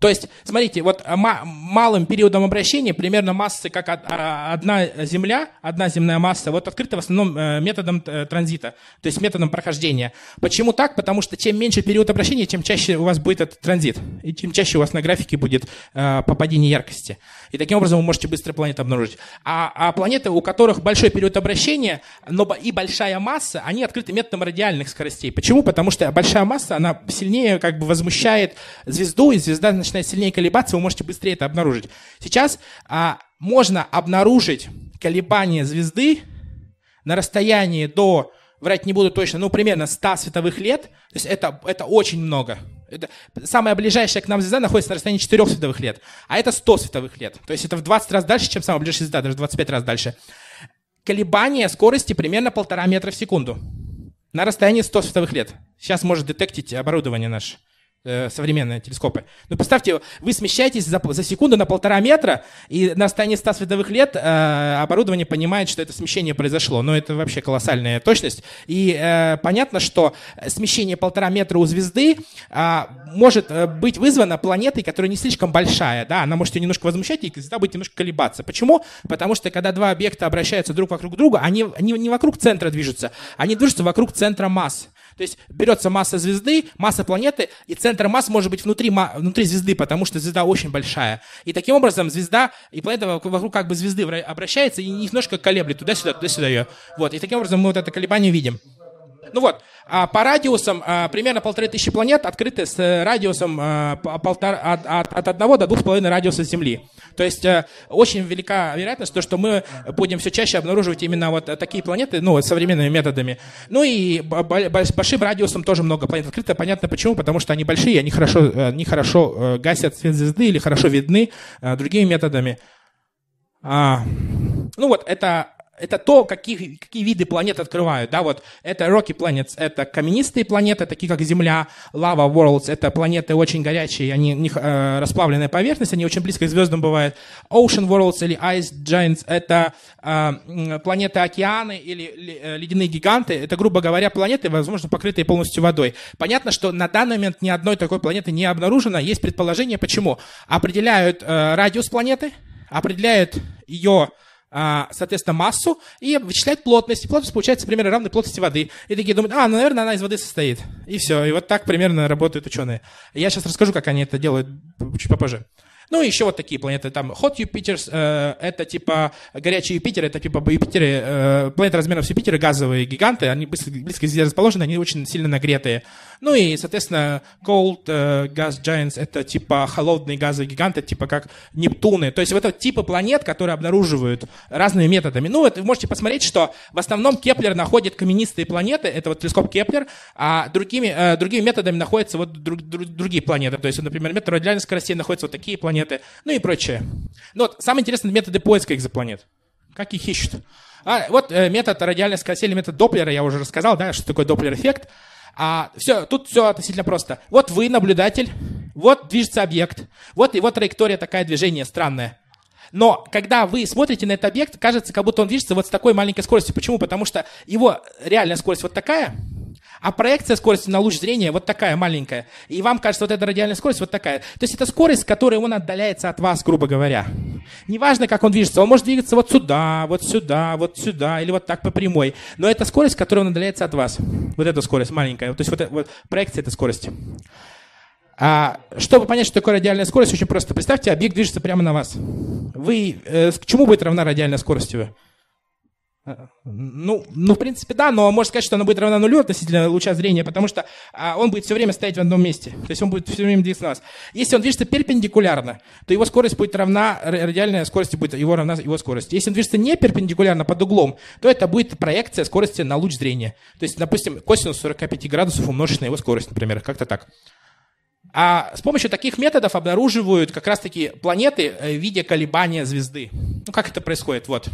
То есть, смотрите, вот малым периодом обращения, примерно массы, как а, одна Земля, одна земная масса, вот открыта в основном э, методом э, транзита, то есть методом прохождения. Почему так? Потому что чем меньше период обращения, тем чаще у вас будет этот транзит, и тем чаще у вас на графике будет э, попадение яркости. И таким образом вы можете быстро планеты обнаружить. А, а планеты, у которых большой период обращения, но и большая масса, они открыты методом радиальных скоростей. Почему? Потому что большая масса, она сильнее как бы возмущает звезду, и звезда начинает сильнее колебаться, вы можете быстрее это обнаружить. Сейчас а, можно обнаружить колебания звезды на расстоянии до, врать не буду точно, ну, примерно 100 световых лет, то есть это, это очень много. Это, самая ближайшая к нам звезда находится на расстоянии 4 световых лет, а это 100 световых лет. То есть это в 20 раз дальше, чем самая ближайшая звезда, даже 25 раз дальше. Колебание скорости примерно полтора метра в секунду на расстоянии 100 световых лет. Сейчас может детектить оборудование наше. Э, современные телескопы. Ну, представьте, вы смещаетесь за, за секунду на полтора метра, и на расстоянии 100 световых лет э, оборудование понимает, что это смещение произошло. Но это вообще колоссальная точность. И э, понятно, что смещение полтора метра у звезды э, может быть вызвано планетой, которая не слишком большая. Да? Она может ее немножко возмущать, и звезда будет немножко колебаться. Почему? Потому что когда два объекта обращаются друг вокруг друга, они, они не вокруг центра движутся, они движутся вокруг центра масс. То есть берется масса звезды, масса планеты, и центр масс может быть внутри, внутри звезды, потому что звезда очень большая. И таким образом звезда и планета вокруг как бы звезды обращается и немножко колеблет туда-сюда, туда-сюда ее. Вот. И таким образом мы вот это колебание видим. Ну вот, а по радиусам а, примерно полторы тысячи планет открыты с э, радиусом а, от, одного до двух с половиной радиуса Земли. То есть а, очень велика вероятность, то, что мы будем все чаще обнаруживать именно вот такие планеты, ну, современными методами. Ну и большим радиусом тоже много планет открыто. Понятно почему, потому что они большие, они хорошо, они хорошо гасят свет звезды или хорошо видны другими методами. А, ну вот, это это то, какие, какие виды планет открывают. Да, вот это Rocky Planets, это каменистые планеты, такие как Земля, Lava Worlds, это планеты очень горячие, они, у них э, расплавленная поверхность, они очень близко к звездам бывают. Ocean Worlds или Ice Giants, это э, планеты океаны или э, ледяные гиганты, это, грубо говоря, планеты, возможно, покрытые полностью водой. Понятно, что на данный момент ни одной такой планеты не обнаружено, есть предположение, почему. Определяют э, радиус планеты, определяют ее соответственно, массу и вычисляет плотность. И плотность получается примерно равной плотности воды. И такие думают, а, ну, наверное, она из воды состоит. И все. И вот так примерно работают ученые. Я сейчас расскажу, как они это делают чуть попозже. Ну, еще вот такие планеты, там, Hot Jupiters, э, это типа горячий Юпитер, это типа Юпитеры, э, планеты размеров с Юпитера, газовые гиганты, они близко, близко здесь расположены, они очень сильно нагретые. Ну и, соответственно, Cold э, Gas Giants, это типа холодные газовые гиганты, типа как Нептуны. То есть вот это типы планет, которые обнаруживают разными методами. Ну, вот вы можете посмотреть, что в основном Кеплер находит каменистые планеты, это вот телескоп Кеплер, а другими, э, другими методами находятся вот друг, друг, другие планеты. То есть, например, метод радиальной скоростей находятся вот такие планеты, ну и прочее. Ну вот, самые интересные методы поиска экзопланет. Как их ищут? А, вот э, метод радиальной скорости или метод Доплера, я уже рассказал, да, что такое Доплер-эффект. А, все, тут все относительно просто. Вот вы, наблюдатель, вот движется объект, вот его траектория такая движение странное. Но когда вы смотрите на этот объект, кажется, как будто он движется вот с такой маленькой скоростью. Почему? Потому что его реальная скорость вот такая, а проекция скорости на луч зрения вот такая маленькая. И вам кажется, вот эта радиальная скорость вот такая. То есть это скорость, с которой он отдаляется от вас, грубо говоря. Неважно, как он движется. Он может двигаться вот сюда, вот сюда, вот сюда, или вот так по прямой. Но это скорость, которой он отдаляется от вас. Вот эта скорость маленькая. То есть вот, вот проекция этой скорости. А, чтобы понять, что такое радиальная скорость, очень просто. Представьте, объект движется прямо на вас. Вы, э, к чему будет равна радиальная скорость его? Ну, ну, в принципе, да, но можно сказать, что она будет равна нулю относительно луча зрения, потому что а, он будет все время стоять в одном месте. То есть он будет все время двигаться на нас. Если он движется перпендикулярно, то его скорость будет равна, радиальная скорость будет его равна его скорости. Если он движется не перпендикулярно, под углом, то это будет проекция скорости на луч зрения. То есть, допустим, косинус 45 градусов умножить на его скорость, например, как-то так. А с помощью таких методов обнаруживают как раз-таки планеты э, в виде колебания звезды. Ну, как это происходит? Вот.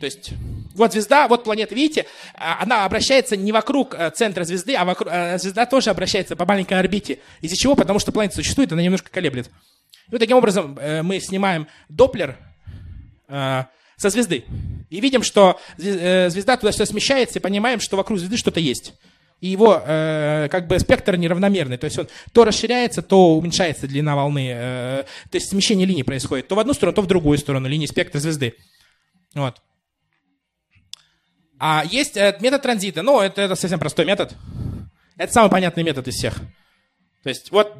То есть вот звезда, вот планета, видите, а, она обращается не вокруг э, центра звезды, а вокруг, а звезда тоже обращается по маленькой орбите. Из-за чего? Потому что планета существует, она немножко колеблет. И вот таким образом э, мы снимаем Доплер со звезды. И видим, что звезда туда-сюда смещается, и понимаем, что вокруг звезды что-то есть. И его э, как бы спектр неравномерный. То есть он то расширяется, то уменьшается длина волны. Э, то есть смещение линий происходит то в одну сторону, то в другую сторону линии спектра звезды. Вот. А есть э, метод транзита. Ну, это, это совсем простой метод. Это самый понятный метод из всех. То есть вот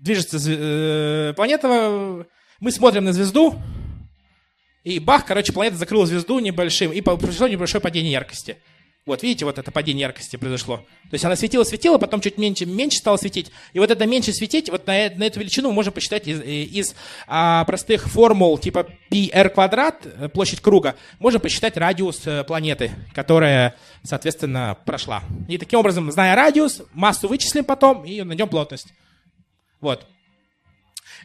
движется э, планета, мы смотрим на звезду, и бах, короче, планета закрыла звезду небольшим, и произошло небольшое падение яркости. Вот, видите, вот это падение яркости произошло. То есть она светила-светила, потом чуть меньше, меньше стала светить. И вот это меньше светить, вот на, на эту величину мы можем посчитать из, из а, простых формул типа πr квадрат, э, площадь круга, можем посчитать радиус э, планеты, которая, соответственно, прошла. И таким образом, зная радиус, массу вычислим потом и найдем плотность. Вот.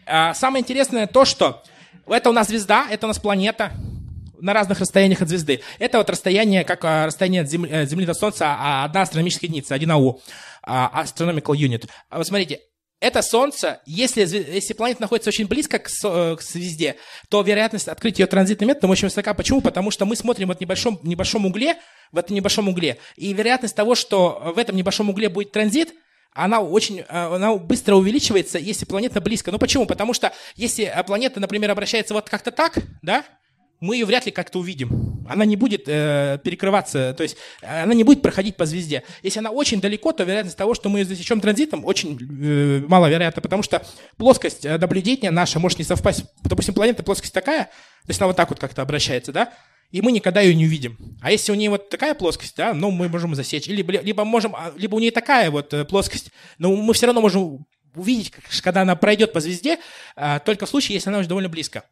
А, самое интересное то, что это у нас звезда, это у нас планета, на разных расстояниях от звезды. Это вот расстояние, как а, расстояние от Земли, э, Земли до Солнца, а одна астрономическая единица, 1 АУ, astronomical unit. А вот смотрите, это Солнце, если, если планета находится очень близко к, к звезде, то вероятность открыть ее транзитным методом очень высока. Почему? Потому что мы смотрим в небольшом, небольшом угле, в этом небольшом угле, и вероятность того, что в этом небольшом угле будет транзит, она очень она быстро увеличивается, если планета близко. Ну почему? Потому что если планета, например, обращается вот как-то так, да, мы ее вряд ли как-то увидим. Она не будет э, перекрываться, то есть э, она не будет проходить по звезде. Если она очень далеко, то вероятность того, что мы ее засечем транзитом, очень э, маловероятна, потому что плоскость э, наблюдения наша может не совпасть. Допустим, планета плоскость такая, то есть она вот так вот как-то обращается, да, и мы никогда ее не увидим. А если у нее вот такая плоскость, да, ну, мы можем засечь. Либо, либо можем, а, либо у нее такая вот э, плоскость, но мы все равно можем увидеть, когда она пройдет по звезде, а, только в случае, если она уже довольно близко.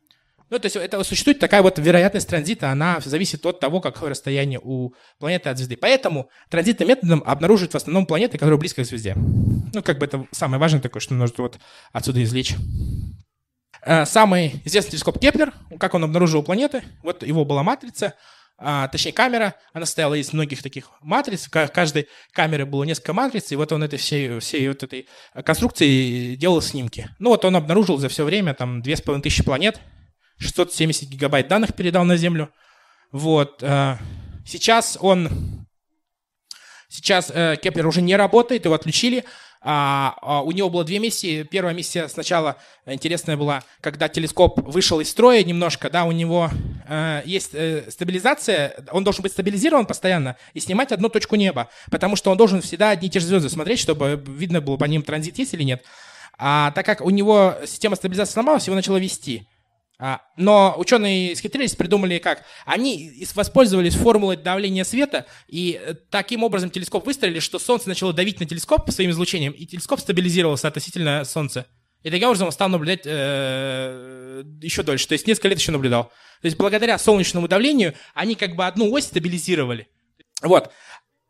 Ну, то есть это существует такая вот вероятность транзита, она зависит от того, какое расстояние у планеты от звезды. Поэтому транзитным методом обнаруживают в основном планеты, которые близко к звезде. Ну, как бы это самое важное такое, что нужно вот отсюда извлечь. Э, самый известный телескоп Кеплер, как он обнаружил планеты, вот его была матрица, а, точнее камера, она состояла из многих таких матриц, в каждой камере было несколько матриц, и вот он этой всей, всей вот этой конструкции делал снимки. Ну вот он обнаружил за все время там 2500 планет, 670 гигабайт данных передал на Землю. Вот. Э, сейчас он... Сейчас э, Кеплер уже не работает, его отключили. А, а, у него было две миссии. Первая миссия сначала интересная была, когда телескоп вышел из строя немножко, да, у него э, есть стабилизация, он должен быть стабилизирован постоянно и снимать одну точку неба, потому что он должен всегда одни и те же звезды смотреть, чтобы видно было по ним транзит есть или нет. А так как у него система стабилизации сломалась, его начало вести. А, но ученые схитрились, придумали как. Они воспользовались формулой давления света, и э, таким образом телескоп выстрелили, что Солнце начало давить на телескоп своим излучением, и телескоп стабилизировался относительно Солнца. И таким образом он стал наблюдать э, еще дольше, то есть несколько лет еще наблюдал. То есть благодаря солнечному давлению они как бы одну ось стабилизировали. Вот.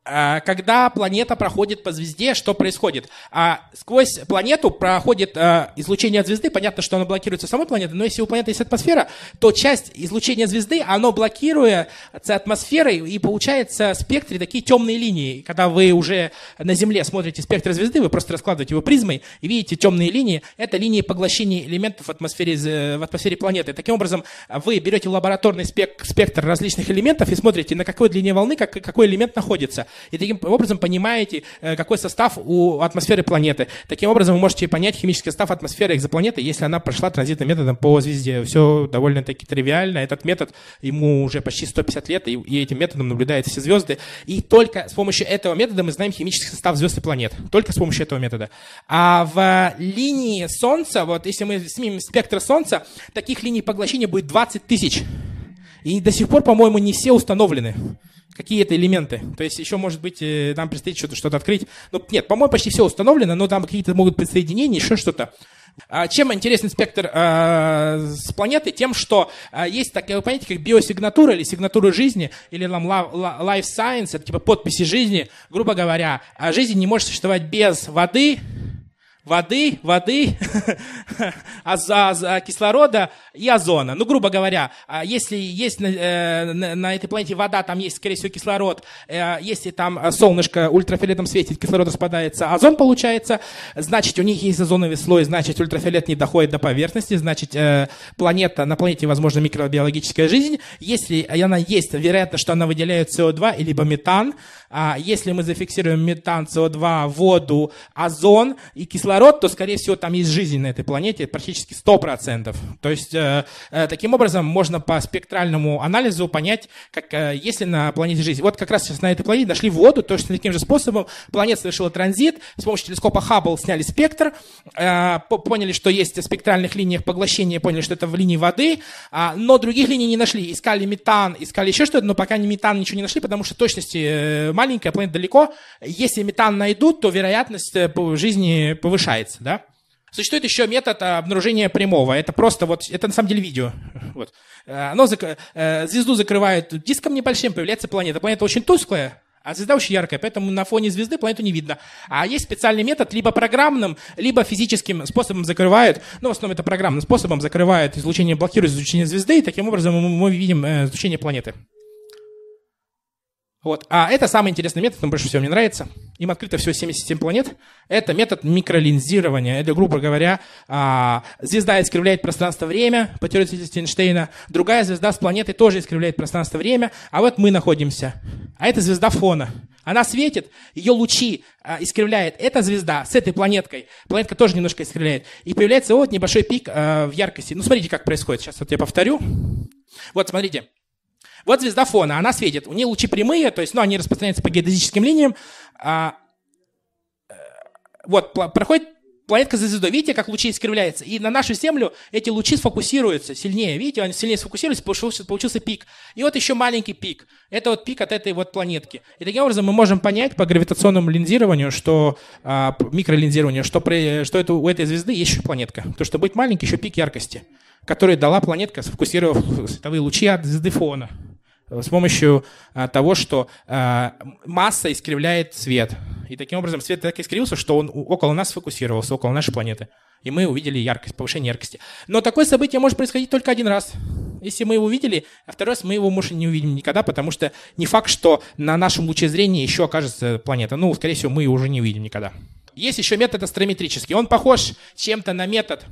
А, когда планета проходит по звезде, что происходит? А сквозь планету проходит а, излучение от звезды. Понятно, что оно блокируется самой планетой, но если у планеты есть атмосфера, то часть излучения звезды, оно блокируется атмосферой, и получается в спектре такие темные линии. Когда вы уже на Земле смотрите спектр звезды, вы просто раскладываете его призмой и видите темные линии. Это линии поглощения элементов в атмосфере, в атмосфере планеты. Таким образом, вы берете лабораторный спектр различных элементов и смотрите, на какой длине волны какой элемент находится и таким образом понимаете, э, какой состав у атмосферы планеты. Таким образом вы можете понять химический состав атмосферы экзопланеты, если она прошла транзитным методом по звезде. Все довольно-таки тривиально. Этот метод, ему уже почти 150 лет, и, этим методом наблюдают все звезды. И только с помощью этого метода мы знаем химический состав звезд и планет. Только с помощью этого метода. А в линии Солнца, вот если мы снимем спектр Солнца, таких линий поглощения будет 20 тысяч. И до сих пор, по-моему, не все установлены какие-то элементы. То есть еще, может быть, э, нам предстоит что-то что открыть. Ну, нет, по-моему, почти все установлено, но там какие-то могут присоединения, еще что-то. А чем интересен спектр э, с планеты? Тем, что э, есть такое понятие, как биосигнатура или сигнатура жизни, или там life science, это типа подписи жизни. Грубо говоря, а жизнь не может существовать без воды, воды, воды, кислорода и озона. Ну, грубо говоря, а если есть на, э, на этой планете вода, там есть, скорее всего, кислород. Э, если там солнышко ультрафиолетом светит, кислород распадается, озон получается, значит, у них есть озоновый слой, значит, ультрафиолет не доходит до поверхности, значит, э, планета, на планете, возможно, микробиологическая жизнь. Если она есть, вероятно, что она выделяет СО2 либо метан. А если мы зафиксируем метан, СО2, воду, озон и кислород, кислород, то, скорее всего, там есть жизнь на этой планете практически 100%. То есть, э, э, таким образом, можно по спектральному анализу понять, как, э, есть ли на планете жизнь. Вот как раз сейчас на этой планете нашли воду, то есть таким же способом планета совершила транзит, с помощью телескопа Хаббл сняли спектр, поняли, что есть в спектральных линиях поглощения, поняли, что это в линии воды, э, но других линий не нашли. Искали метан, искали еще что-то, но пока не метан ничего не нашли, потому что точности маленькая, планета далеко. Если метан найдут, то вероятность жизни повышается, да? Существует еще метод обнаружения прямого. Это просто вот, это на самом деле видео. Вот. Э, оно зак... звезду закрывает диском небольшим, появляется планета. Планета очень тусклая, а звезда очень яркая, поэтому на фоне звезды планету не видно. А есть специальный метод, либо программным, либо физическим способом закрывают, ну, в основном это программным способом закрывает излучение, блокирует излучение звезды, и таким образом мы видим излучение планеты. Вот. А это самый интересный метод, он больше всего мне нравится. Им открыто всего 77 планет. Это метод микролинзирования. Это, грубо говоря, а, звезда искривляет пространство-время по теории Эйнштейна. Другая звезда с планетой тоже искривляет пространство-время. А вот мы находимся. А это звезда фона. Она светит, ее лучи а, искривляет эта звезда с этой планеткой. Планетка тоже немножко искривляет. И появляется вот небольшой пик а, в яркости. Ну, смотрите, как происходит. Сейчас вот я повторю. Вот, смотрите. Вот звезда фона, она светит. У нее лучи прямые, то есть, ну, они распространяются по геодезическим линиям. А, э, вот, проходит планетка за звездой. Видите, как лучи искривляются? И на нашу Землю эти лучи сфокусируются сильнее. Видите, они сильнее сфокусируются, получился, получился пик. И вот еще маленький пик. Это вот пик от этой вот планетки. И таким образом мы можем понять по гравитационному линзированию, что а, микролинзированию, что, при, что это, у этой звезды есть еще планетка. То, что будет маленький еще пик яркости, который дала планетка, сфокусировав световые лучи от звезды фона с помощью а, того, что а, масса искривляет свет. И таким образом свет так искривился, что он около нас сфокусировался, около нашей планеты. И мы увидели яркость, повышение яркости. Но такое событие может происходить только один раз. Если мы его увидели, а второй раз мы его, может, не увидим никогда, потому что не факт, что на нашем луче зрения еще окажется планета. Ну, скорее всего, мы ее уже не увидим никогда. Есть еще метод астрометрический. Он похож чем-то на метод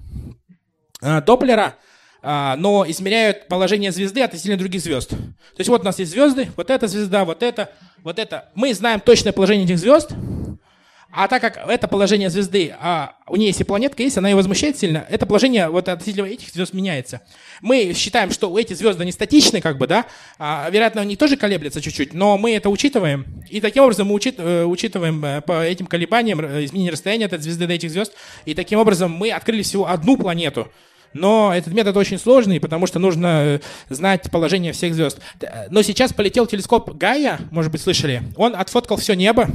э, Доплера, а, но измеряют положение звезды относительно других звезд. То есть вот у нас есть звезды, вот эта звезда, вот это, вот это. Мы знаем точное положение этих звезд, а так как это положение звезды, а у нее если планетка есть, она ее возмущает сильно, это положение вот относительно этих звезд меняется. Мы считаем, что эти звезды не статичны, как бы, да, а, вероятно, они тоже колеблются чуть-чуть, но мы это учитываем, и таким образом мы учит, э, учитываем э, по этим колебаниям э, изменение расстояния от звезды до этих звезд, и таким образом мы открыли всего одну планету, но этот метод очень сложный, потому что нужно э, знать положение всех звезд. Но сейчас полетел телескоп Гая, может быть, слышали. Он отфоткал все небо,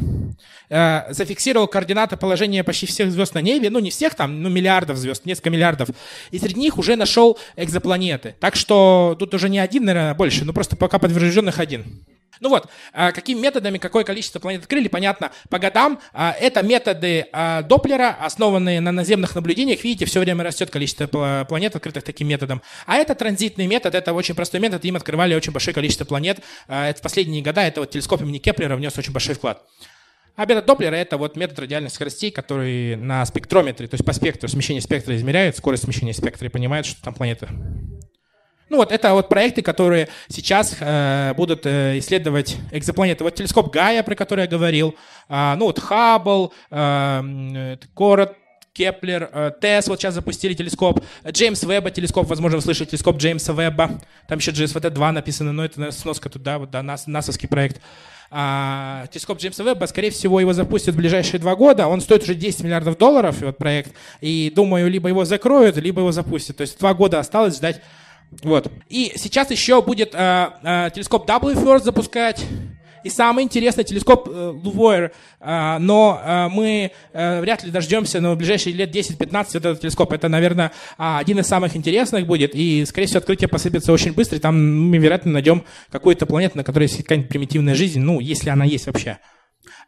э, зафиксировал координаты положения почти всех звезд на небе. Ну, не всех там, ну, миллиардов звезд, несколько миллиардов. И среди них уже нашел экзопланеты. Так что тут уже не один, наверное, больше, но просто пока подтвержденных один. Ну вот, а, какими методами, какое количество планет открыли, понятно, по годам. А, это методы а, Доплера, основанные на наземных наблюдениях. Видите, все время растет количество планет, открытых таким методом. А это транзитный метод, это очень простой метод, им открывали очень большое количество планет. Это в последние года, это вот телескоп имени Кеплера внес очень большой вклад. А метод Доплера – это вот метод радиальных скоростей, который на спектрометре, то есть по спектру, смещение спектра измеряет, скорость смещения спектра и понимает, что там планета ну вот это вот проекты, которые сейчас э, будут э, исследовать экзопланеты. Вот телескоп Gaia, про который я говорил, э, ну вот Хаббл, э, CoRoT, Кеплер, э, TESS вот сейчас запустили телескоп, Джеймс Веба телескоп, возможно, вы слышали телескоп Джеймса Веба, там еще GSVT-2 написано, но это сноска туда, вот, да, НАС, проект. А, телескоп Джеймса Веба, скорее всего, его запустят в ближайшие два года. Он стоит уже 10 миллиардов долларов, вот проект. И думаю, либо его закроют, либо его запустят. То есть два года осталось ждать вот. И сейчас еще будет э, э, телескоп W-First запускать. И самый интересный телескоп э, Лувойер, э, но э, мы э, вряд ли дождемся на ближайшие лет 10-15 этот телескоп. Это, наверное, э, один из самых интересных будет, и, скорее всего, открытие посыпется очень быстро, и там мы, вероятно, найдем какую-то планету, на которой есть какая-нибудь примитивная жизнь, ну, если она есть вообще.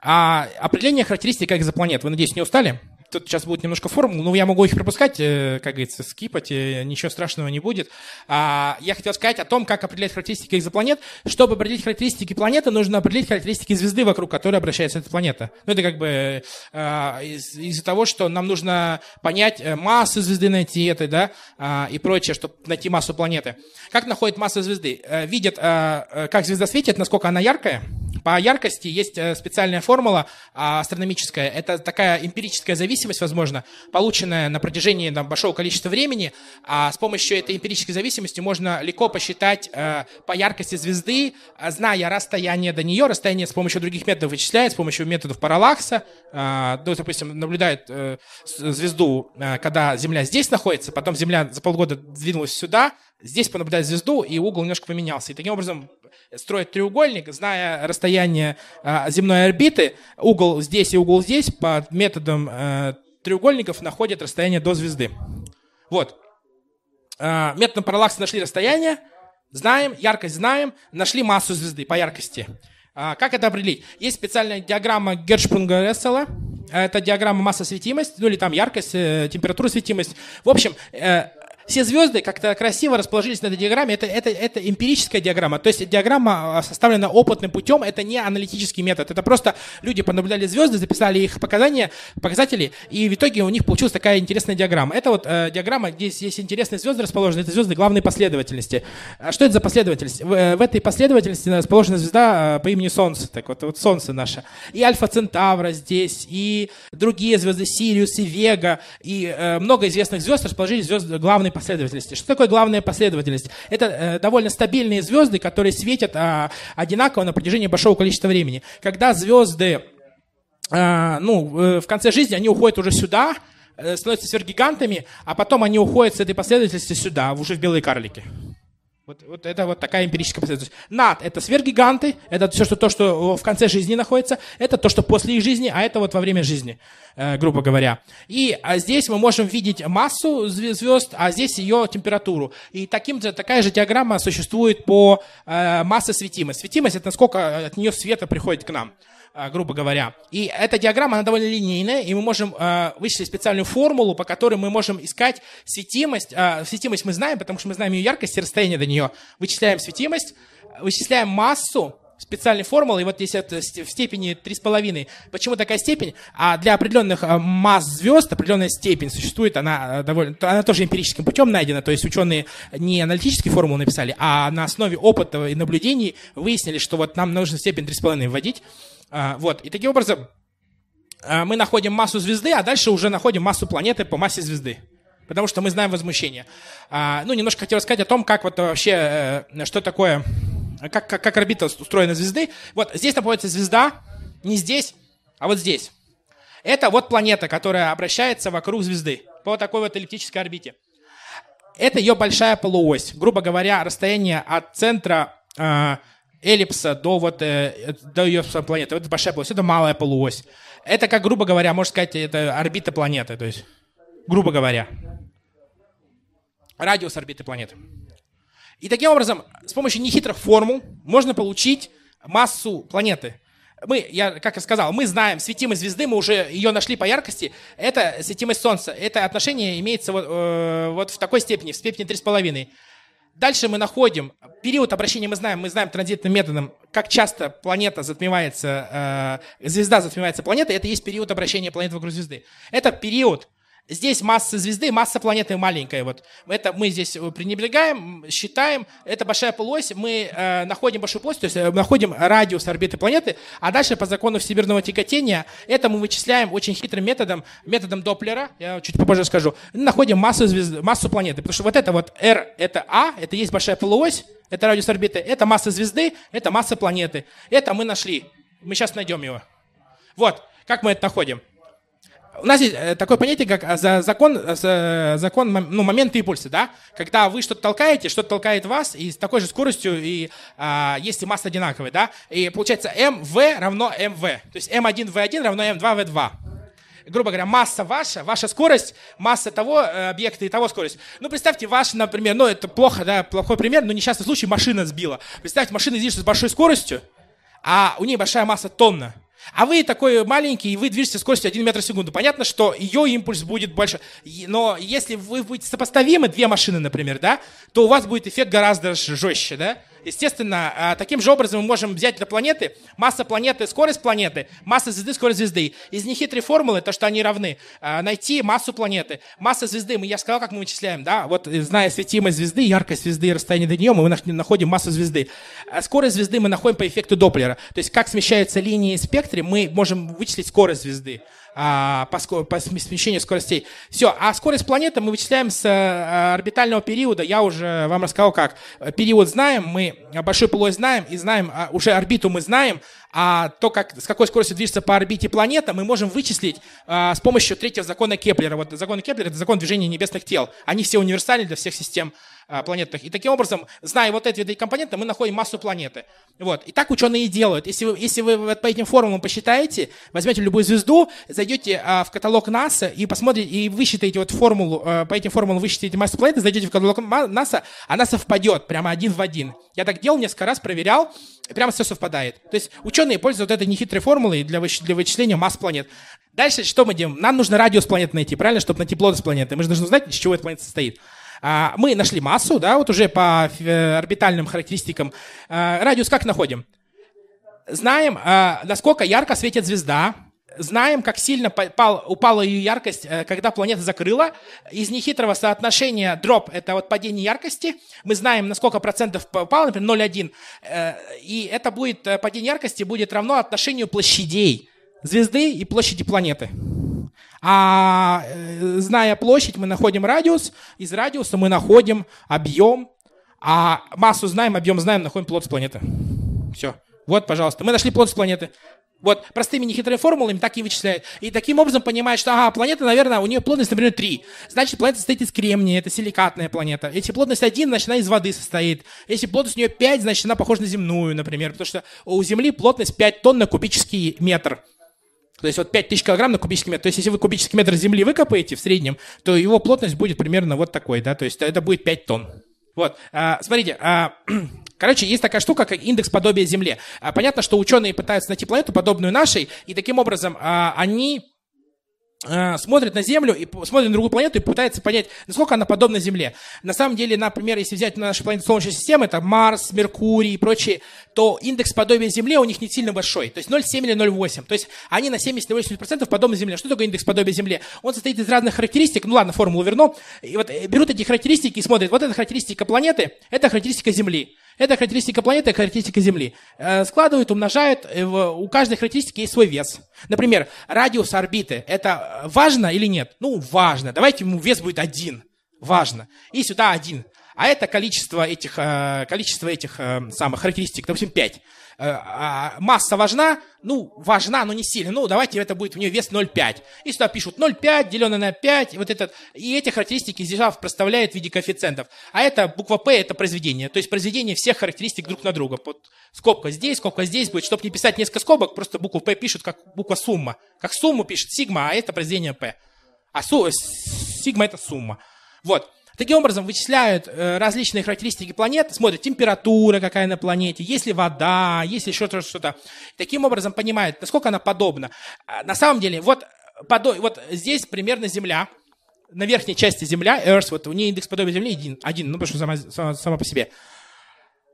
А определение характеристик экзопланет. Вы, надеюсь, не устали? Тут сейчас будет немножко формул, но я могу их пропускать, э, как говорится, скипать, э, ничего страшного не будет. А, я хотел сказать о том, как определять характеристики экзопланет. Чтобы определить характеристики планеты, нужно определить характеристики звезды, вокруг которой обращается эта планета. Ну, это как бы а, из- из-за того, что нам нужно понять э, массу звезды найти этой, да, а, и прочее, чтобы найти массу планеты. Как находят массу звезды? Видят, как звезда светит, насколько она яркая, по яркости есть э, специальная формула а, астрономическая. Это такая эмпирическая зависимость, возможно, полученная на протяжении там, большого количества времени. А с помощью этой эмпирической зависимости можно легко посчитать э, по яркости звезды, зная расстояние до нее. Расстояние с помощью других методов вычисляет, с помощью методов параллакса. Э, ну, допустим, наблюдает э, звезду, э, когда Земля здесь находится, потом Земля за полгода двинулась сюда, здесь понаблюдать звезду, и угол немножко поменялся. И таким образом строить треугольник, зная расстояние а, земной орбиты, угол здесь и угол здесь, по методам а, треугольников находят расстояние до звезды. Вот. А, методом параллакса нашли расстояние, знаем, яркость знаем, нашли массу звезды по яркости. А, как это определить? Есть специальная диаграмма Гершпунга-Рессела. Это диаграмма масса-светимость, ну или там яркость, э, температура, светимость. В общем, э, все звезды как-то красиво расположились на этой диаграмме. Это, это, это эмпирическая диаграмма. То есть диаграмма а, составлена опытным путем. Это не аналитический метод. Это просто люди понаблюдали звезды, записали их показания, показатели, и в итоге у них получилась такая интересная диаграмма. Это вот э, диаграмма, где есть интересные звезды расположены. Это звезды главной последовательности. А что это за последовательность? В, э, в этой последовательности расположена звезда э, по имени Солнце. Так вот, вот Солнце наше. И Альфа Центавра здесь, и другие звезды, Сириус и Вега, и э, много известных звезд расположились звезды главной последовательности. Что такое главная последовательность? Это э, довольно стабильные звезды, которые светят э, одинаково на протяжении большого количества времени. Когда звезды, э, ну, э, в конце жизни, они уходят уже сюда, э, становятся сверхгигантами, а потом они уходят с этой последовательности сюда, уже в белые карлики. Вот, вот это вот такая эмпирическая последовательность. Над – это сверхгиганты, это все, что, то, что в конце жизни находится, это то, что после их жизни, а это вот во время жизни, э, грубо говоря. И а здесь мы можем видеть массу звезд, а здесь ее температуру. И таким же, такая же диаграмма существует по э, массе светимость. Светимость – это насколько от нее света приходит к нам. А, грубо говоря. И эта диаграмма, она довольно линейная, и мы можем э, вычислить специальную формулу, по которой мы можем искать светимость. Э, светимость мы знаем, потому что мы знаем ее яркость и расстояние до нее. Вычисляем светимость, вычисляем массу, специальной формулы, и вот здесь это в степени 3,5. Почему такая степень? А для определенных масс звезд определенная степень существует, она довольно, она тоже эмпирическим путем найдена, то есть ученые не аналитические формулы написали, а на основе опыта и наблюдений выяснили, что вот нам нужно степень 3,5 вводить, вот, и таким образом а, мы находим массу звезды, а дальше уже находим массу планеты по массе звезды. Потому что мы знаем возмущение. А, ну, немножко хотел рассказать о том, как вот вообще, э, что такое, как, как, как орбита устроена звезды. Вот здесь находится звезда, не здесь, а вот здесь. Это вот планета, которая обращается вокруг звезды по такой вот эллиптической орбите. Это ее большая полуось. Грубо говоря, расстояние от центра эллипса до, вот, э, до ее планеты. Это большая полуось, это малая полуось. Это, как грубо говоря, можно сказать, это орбита планеты, то есть, грубо говоря. Радиус орбиты планеты. И таким образом, с помощью нехитрых формул можно получить массу планеты. Мы, я, как я сказал, мы знаем светимость звезды, мы уже ее нашли по яркости. Это светимость Солнца. Это отношение имеется вот, э, вот в такой степени, в степени 3,5. Дальше мы находим период обращения, мы знаем, мы знаем транзитным методом, как часто планета затмевается, э, звезда затмевается планетой, это есть период обращения планеты вокруг звезды. Это период Здесь масса звезды, масса планеты маленькая. Вот. Это мы здесь э, пренебрегаем, считаем. Это большая полуось. Мы э, находим большую полость, то есть э, находим радиус орбиты планеты, а дальше по закону всемирного тяготения это мы вычисляем очень хитрым методом, методом Доплера, я чуть попозже скажу, находим массу, звезды, массу планеты. Потому что вот это вот R, это А, это есть большая полуось, это радиус орбиты, это масса звезды, это масса планеты. Это мы нашли. Мы сейчас найдем его. Вот, как мы это находим. У нас есть э, такое понятие, как э, закон, э, закон ну, момента импульса, да? Когда вы что-то толкаете, что-то толкает вас, и с такой же скоростью, и а, если масса одинаковая, да? И получается mv равно mv. То есть m1 v1 равно m2 v2 грубо говоря, масса ваша, ваша скорость, масса того объекта и того скорость. Ну, представьте, ваш, например, ну, это плохо, да, плохой пример, но несчастный случай, машина сбила. Представьте, машина движется с большой скоростью, а у нее большая масса тонна. А вы такой маленький, и вы движетесь скоростью 1 метр в секунду. Понятно, что ее импульс будет больше. Но если вы будете сопоставимы, две машины, например, да, то у вас будет эффект гораздо жестче, да? Естественно, а, таким же образом мы можем взять для планеты масса планеты, скорость планеты, масса звезды, скорость звезды. Из нехитрой формулы, то, что они равны, а, найти массу планеты. Масса звезды, мы, я сказал, как мы вычисляем, да, вот зная светимость звезды, яркость звезды и расстояние до нее, мы находим массу звезды. А скорость звезды мы находим по эффекту Доплера. То есть, как смещаются линии в спектре, мы можем вычислить скорость звезды а, по, скоростей. Все, а скорость планеты мы вычисляем с а, орбитального периода. Я уже вам рассказал, как. Период знаем, мы большой полой знаем, и знаем, а, уже орбиту мы знаем, а то, как, с какой скоростью движется по орбите планета, мы можем вычислить а, с помощью третьего закона Кеплера. Вот закон Кеплера – это закон движения небесных тел. Они все универсальны для всех систем а, планетах. И таким образом, зная вот эти компоненты, мы находим массу планеты. Вот. И так ученые и делают. Если вы, если вы по этим формулам посчитаете, возьмете любую звезду, зайдете а, в каталог НАСА и посмотрите, и высчитаете вот формулу, а, по этим формулам высчитаете массу планеты, зайдете в каталог НАСА, она совпадет прямо один в один. Я так делал несколько раз, проверял, и прямо все совпадает. То есть ученые пользуются вот этой нехитрой формулой для, выч, для вычисления масс планет. Дальше что мы делаем? Нам нужно радиус планеты найти, правильно, чтобы найти плотность планеты. Мы же должны знать, из чего эта планета состоит. А, мы нашли массу, да, вот уже по э, орбитальным характеристикам. А, радиус как находим? Знаем, а, насколько ярко светит звезда, знаем, как сильно пал, упала ее яркость, э, когда планета закрыла. Из нехитрого соотношения дроп – это вот падение яркости. Мы знаем, на сколько процентов упало, например, 0,1. Э, и это будет, падение яркости будет равно отношению площадей звезды и площади планеты. А э, зная площадь, мы находим радиус, из радиуса мы находим объем, а массу знаем, объем знаем, находим плотность планеты. Все. Вот, пожалуйста, мы нашли плотность планеты. Вот, простыми нехитрыми формулами так и вычисляют. И таким образом понимают, что, ага, планета, наверное, у нее плотность, например, 3. Значит, планета состоит из кремния, это силикатная планета. Если плотность 1, значит, она из воды состоит. Если плотность у нее 5, значит, она похожа на земную, например. Потому что у Земли плотность 5 тонн на кубический метр. То есть вот 5000 килограмм на кубический метр. То есть если вы кубический метр земли выкопаете в среднем, то его плотность будет примерно вот такой, да, то есть это будет 5 тонн. Вот, а, смотрите, а, Короче, есть такая штука, как индекс подобия Земле. А, понятно, что ученые пытаются найти планету, подобную нашей, и таким образом а, они смотрит на Землю и смотрит на другую планету и пытается понять, насколько она подобна Земле. На самом деле, например, если взять нашу планету Солнечной системы, это Марс, Меркурий и прочие, то индекс подобия Земле у них не сильно большой, то есть 0,7 или 0,8. То есть они на 70-80% подобны Земле. Что такое индекс подобия Земле? Он состоит из разных характеристик, ну ладно, формулу верну, и вот э, берут эти характеристики и смотрят, вот эта характеристика планеты, это характеристика Земли. Это характеристика планеты, характеристика Земли. Э, складывают, умножают, у каждой характеристики есть свой вес. Например, радиус орбиты. Это важно или нет? Ну, важно. Давайте ему вес будет один. Важно. И сюда один. А это количество этих, э, количество этих э, самых характеристик, допустим, 5. Э, а масса важна, ну, важна, но не сильно. Ну, давайте это будет у нее вес 0,5. И сюда пишут 0,5, деленное на 5, вот этот, и эти характеристики здесь проставляют в виде коэффициентов. А это буква P, это произведение. То есть произведение всех характеристик друг на друга. Вот скобка здесь, скобка здесь будет. Чтобы не писать несколько скобок, просто букву P пишут как буква сумма. Как сумму пишет сигма, а это произведение P. А сигма это сумма. Вот. Таким образом, вычисляют э, различные характеристики планет, смотрят температура какая на планете, есть ли вода, есть ли еще что-то. Таким образом, понимают, насколько она подобна. А, на самом деле, вот, подо... вот здесь примерно Земля, на верхней части Земля, Earth, вот у нее индекс подобия Земли один, один ну, потому что сама, сама, сама по себе.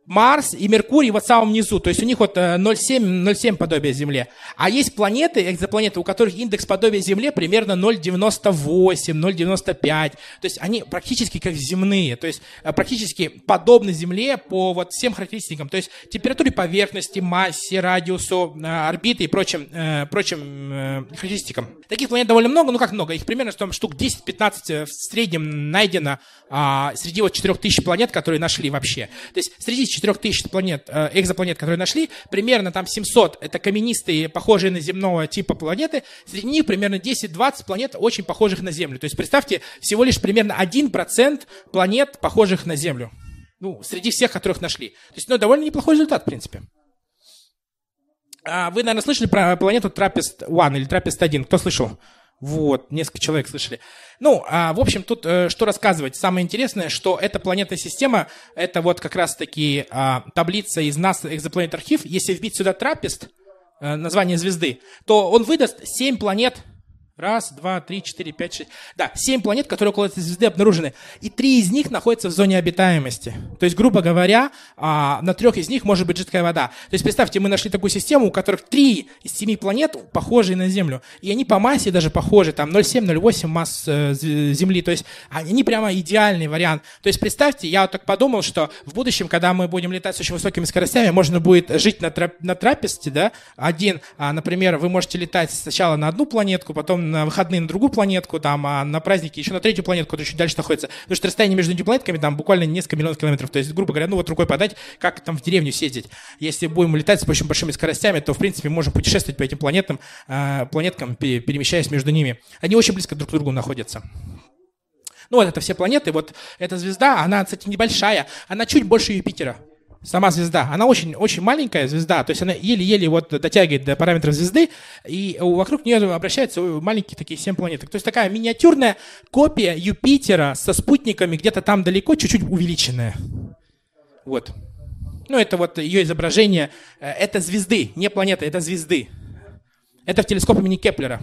Марс и Меркурий вот в самом низу, то есть у них вот 0,7, э, 0,7 подобия Земле. А есть планеты, экзопланеты, у которых индекс подобия Земле примерно 0,98, 0,95. То есть они практически как земные, то есть э, практически подобны Земле по вот всем характеристикам. То есть температуре поверхности, массе, радиусу, э, орбиты и прочим, прочим характеристикам. Таких планет довольно много, ну как много, их примерно там, штук 10-15 в среднем найдено а, среди вот 4000 планет, которые нашли вообще. То есть среди 4000 планет, э, экзопланет, которые нашли, примерно там 700 это каменистые, похожие на земного типа планеты, среди них примерно 10-20 планет очень похожих на Землю. То есть представьте, всего лишь примерно 1% планет, похожих на Землю. Ну, среди всех, которых нашли. То есть, ну, довольно неплохой результат, в принципе. А вы, наверное, слышали про планету Трапест-1 или Трапест-1? Кто слышал? Вот, несколько человек слышали. Ну, а, в общем, тут э, что рассказывать. Самое интересное, что эта планетная система, это вот как раз-таки а, таблица из NASA Exoplanet Archive. Если вбить сюда Трапест, э, название звезды, то он выдаст 7 планет Раз, два, три, четыре, пять, шесть. Да, семь планет, которые около этой звезды обнаружены. И три из них находятся в зоне обитаемости. То есть, грубо говоря, а, на трех из них может быть жидкая вода. То есть, представьте, мы нашли такую систему, у которых три из семи планет похожие на Землю. И они по массе даже похожи. Там 0,7-0,8 масс э, Земли. То есть, они прямо идеальный вариант. То есть, представьте, я вот так подумал, что в будущем, когда мы будем летать с очень высокими скоростями, можно будет жить на, трап на трапезте, да, один, а, например, вы можете летать сначала на одну планетку, потом на выходные на другую планетку, там, а на праздники еще на третью планетку, которая чуть дальше находится. Потому что расстояние между этими планетками там буквально несколько миллионов километров. То есть, грубо говоря, ну вот рукой подать, как там в деревню съездить. Если будем летать с очень большими скоростями, то, в принципе, можем путешествовать по этим планетам, э, планеткам, перемещаясь между ними. Они очень близко друг к другу находятся. Ну, вот это все планеты. Вот эта звезда, она, кстати, небольшая. Она чуть больше Юпитера сама звезда, она очень, очень маленькая звезда, то есть она еле-еле вот дотягивает до параметров звезды, и вокруг нее обращаются маленькие такие семь планеток. То есть такая миниатюрная копия Юпитера со спутниками где-то там далеко, чуть-чуть увеличенная. Вот. Ну, это вот ее изображение. Э, это звезды, не планеты, это звезды. Это в телескоп имени Кеплера.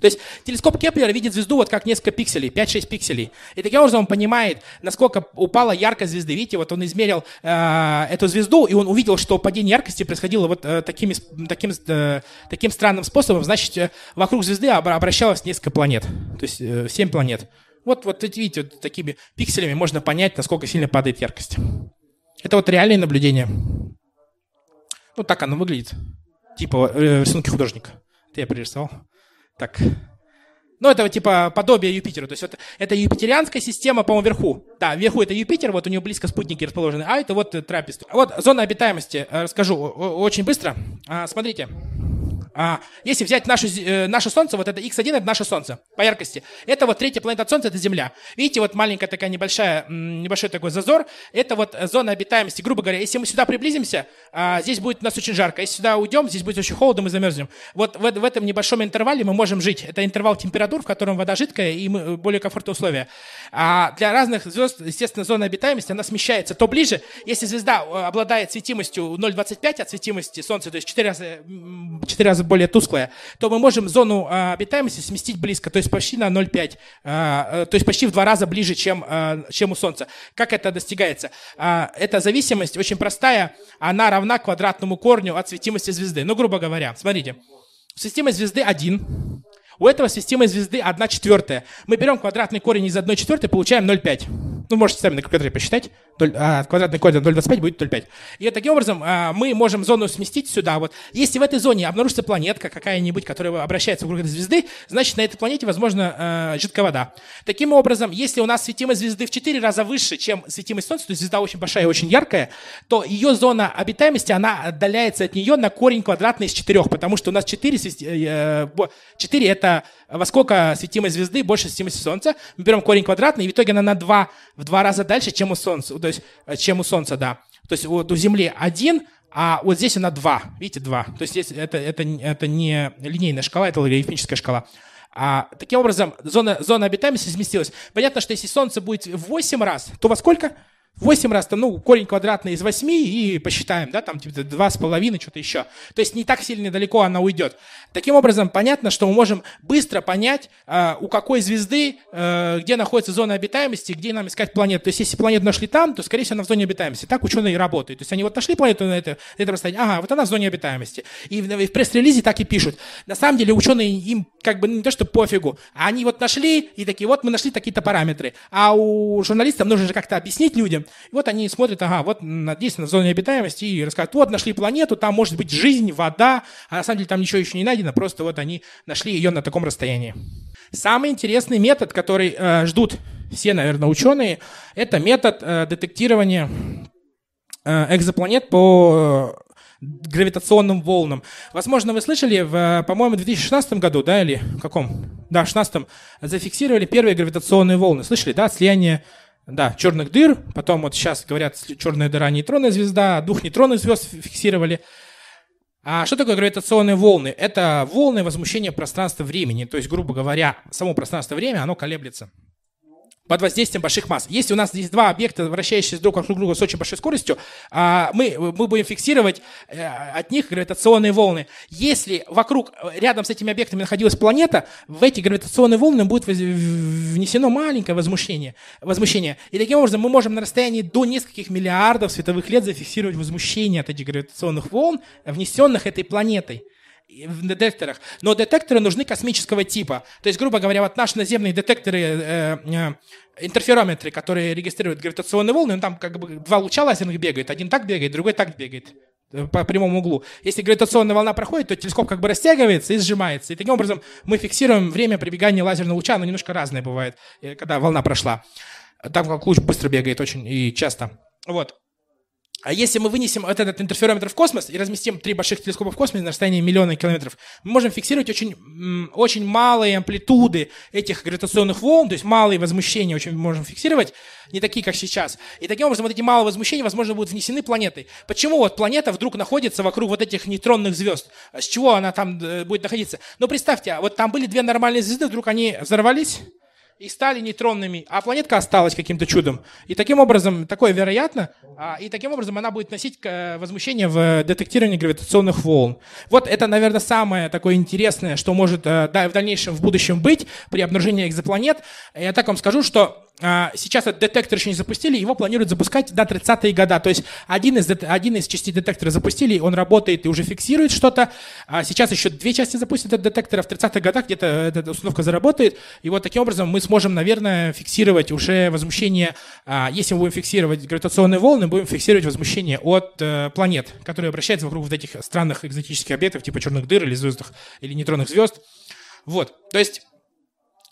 То есть телескоп Кеплера видит звезду вот как несколько пикселей, 5-6 пикселей. И таким образом он понимает, насколько упала яркость звезды. Видите, вот он измерил э, эту звезду, и он увидел, что падение яркости происходило вот э, такими, таким, э, таким странным способом. Значит, э, вокруг звезды обращалось несколько планет, то есть э, 7 планет. Вот, вот видите, вот такими пикселями можно понять, насколько сильно падает яркость. Это вот реальные наблюдения. Вот так оно выглядит. Типа э, рисунки художника. Я пририсовал. Так. Ну, это типа подобие Юпитера. То есть вот это юпитерианская система, по-моему, вверху. Да, вверху это Юпитер, вот у него близко спутники расположены, а это вот Трапест. Вот зона обитаемости, э, расскажу очень быстро. А, смотрите. А, если взять наше, э, наше Солнце, вот это X1, это наше Солнце по яркости. Это вот третья планета от Солнца, это Земля. Видите, вот маленькая такая небольшая, небольшой такой зазор. Это вот зона обитаемости. Грубо говоря, если мы сюда приблизимся, а, здесь будет у нас очень жарко. Если сюда уйдем, здесь будет очень холодно, мы замерзнем. Вот в, в этом небольшом интервале мы можем жить. Это интервал температур, в котором вода жидкая и мы, более комфортные условия. А для разных звезд, естественно, зона обитаемости, она смещается то ближе. Если звезда э, обладает светимостью 0,25 от светимости Солнца, то есть 4 раза, 4 раза более тусклая, то мы можем зону а, обитаемости сместить близко, то есть почти на 0,5, а, э, то есть почти в два раза ближе, чем, а, чем у Солнца. Как это достигается? Эта зависимость очень простая, она равна квадратному корню от светимости звезды. Ну, грубо говоря, смотрите, светимость звезды 1, у этого светимой звезды 1 четвертая. Мы берем квадратный корень из 1 четвертой, получаем 0,5. Ну, можете сами на калькуляторе посчитать. А, квадратный корень 0,25 будет 0,5. И таким образом а, мы можем зону сместить сюда. Вот. Если в этой зоне обнаружится планетка какая-нибудь, которая обращается вокруг этой звезды, значит, на этой планете, возможно, а, жидкая вода. Таким образом, если у нас светимость звезды в 4 раза выше, чем светимость Солнца, то есть звезда очень большая и очень яркая, то ее зона обитаемости, она отдаляется от нее на корень квадратный из 4, потому что у нас 4, 4 это это во сколько светимость звезды больше светимости Солнца. Мы берем корень квадратный, и в итоге она на 2, в два раза дальше, чем у Солнца. То есть, э, чем у Солнца, да. То есть вот у Земли один, а вот здесь она 2. Видите, 2. То есть здесь это, это, это не линейная шкала, это логарифмическая шкала. А, таким образом, зона, зона обитаемости сместилась. Понятно, что если Солнце будет в 8 раз, то во сколько? 8 раз, там, ну, корень квадратный из 8 и посчитаем, да, там, типа, 2,5, что-то еще. То есть не так сильно далеко она уйдет. Таким образом, понятно, что мы можем быстро понять, э, у какой звезды, э, где находится зона обитаемости, где нам искать планету. То есть если планету нашли там, то, скорее всего, она в зоне обитаемости. Так ученые работают. То есть они вот нашли планету на, это, на этом расстоянии, ага, вот она в зоне обитаемости. И в, в пресс-релизе так и пишут. На самом деле ученые им как бы не то, что пофигу, а они вот нашли и такие, вот мы нашли такие-то параметры. А у журналистов нужно же как-то объяснить людям, и вот они смотрят, ага, вот действительно в зоне обитаемости и рассказывают, вот нашли планету, там может быть жизнь, вода, а на самом деле там ничего еще не найдено, просто вот они нашли ее на таком расстоянии. Самый интересный метод, который э, ждут все, наверное, ученые, это метод э, детектирования э, экзопланет по э, гравитационным волнам. Возможно, вы слышали, в, по-моему, в 2016 году, да, или в каком? Да, в 2016 зафиксировали первые гравитационные волны. Слышали, да, слияние да, черных дыр, потом вот сейчас говорят черная дыра, нейтронная звезда, дух нейтронных звезд фиксировали. А что такое гравитационные волны? Это волны возмущения пространства-времени, то есть, грубо говоря, само пространство-время, оно колеблется. Под воздействием больших масс. Если у нас есть два объекта, вращающиеся друг вокруг друга с очень большой скоростью, а, мы, мы будем фиксировать э, от них гравитационные волны. Если вокруг, рядом с этими объектами находилась планета, в эти гравитационные волны будет внесено маленькое возмущение. возмущение. И таким образом мы можем на расстоянии до нескольких миллиардов световых лет зафиксировать возмущение от этих гравитационных волн, внесенных этой планетой в детекторах. Но детекторы нужны космического типа. То есть, грубо говоря, вот наши наземные детекторы, э, э, интерферометры, которые регистрируют гравитационные волны, ну, там как бы два луча лазерных бегают. Один так бегает, другой так бегает э, по прямому углу. Если гравитационная волна проходит, то телескоп как бы растягивается и сжимается. И таким образом мы фиксируем время прибегания лазерного луча, оно немножко разное бывает, э, когда волна прошла. Там как луч быстро бегает очень и часто. Вот. А если мы вынесем вот этот интерферометр в космос и разместим три больших телескопа в космосе на расстоянии миллиона километров, мы можем фиксировать очень, очень малые амплитуды этих гравитационных волн, то есть малые возмущения очень можем фиксировать, не такие, как сейчас. И таким образом вот эти малые возмущения, возможно, будут внесены планетой. Почему вот планета вдруг находится вокруг вот этих нейтронных звезд? С чего она там э, будет находиться? Ну, представьте, вот там были две нормальные звезды, вдруг они взорвались, и стали нейтронными, а планетка осталась каким-то чудом. И таким образом, такое вероятно, а, и таким образом она будет носить э, возмущение в детектировании гравитационных волн. Вот это, наверное, самое такое интересное, что может э, в дальнейшем, в будущем быть при обнаружении экзопланет. Я так вам скажу, что сейчас этот детектор еще не запустили, его планируют запускать до 30-е года. То есть один из, один из частей детектора запустили, он работает и уже фиксирует что-то. А сейчас еще две части запустят этот детектор, а в 30-х годах где-то эта установка заработает. И вот таким образом мы сможем, наверное, фиксировать уже возмущение, а, если мы будем фиксировать гравитационные волны, будем фиксировать возмущение от э, планет, которые обращаются вокруг вот этих странных экзотических объектов, типа черных дыр или звездных, или нейтронных звезд. Вот, то есть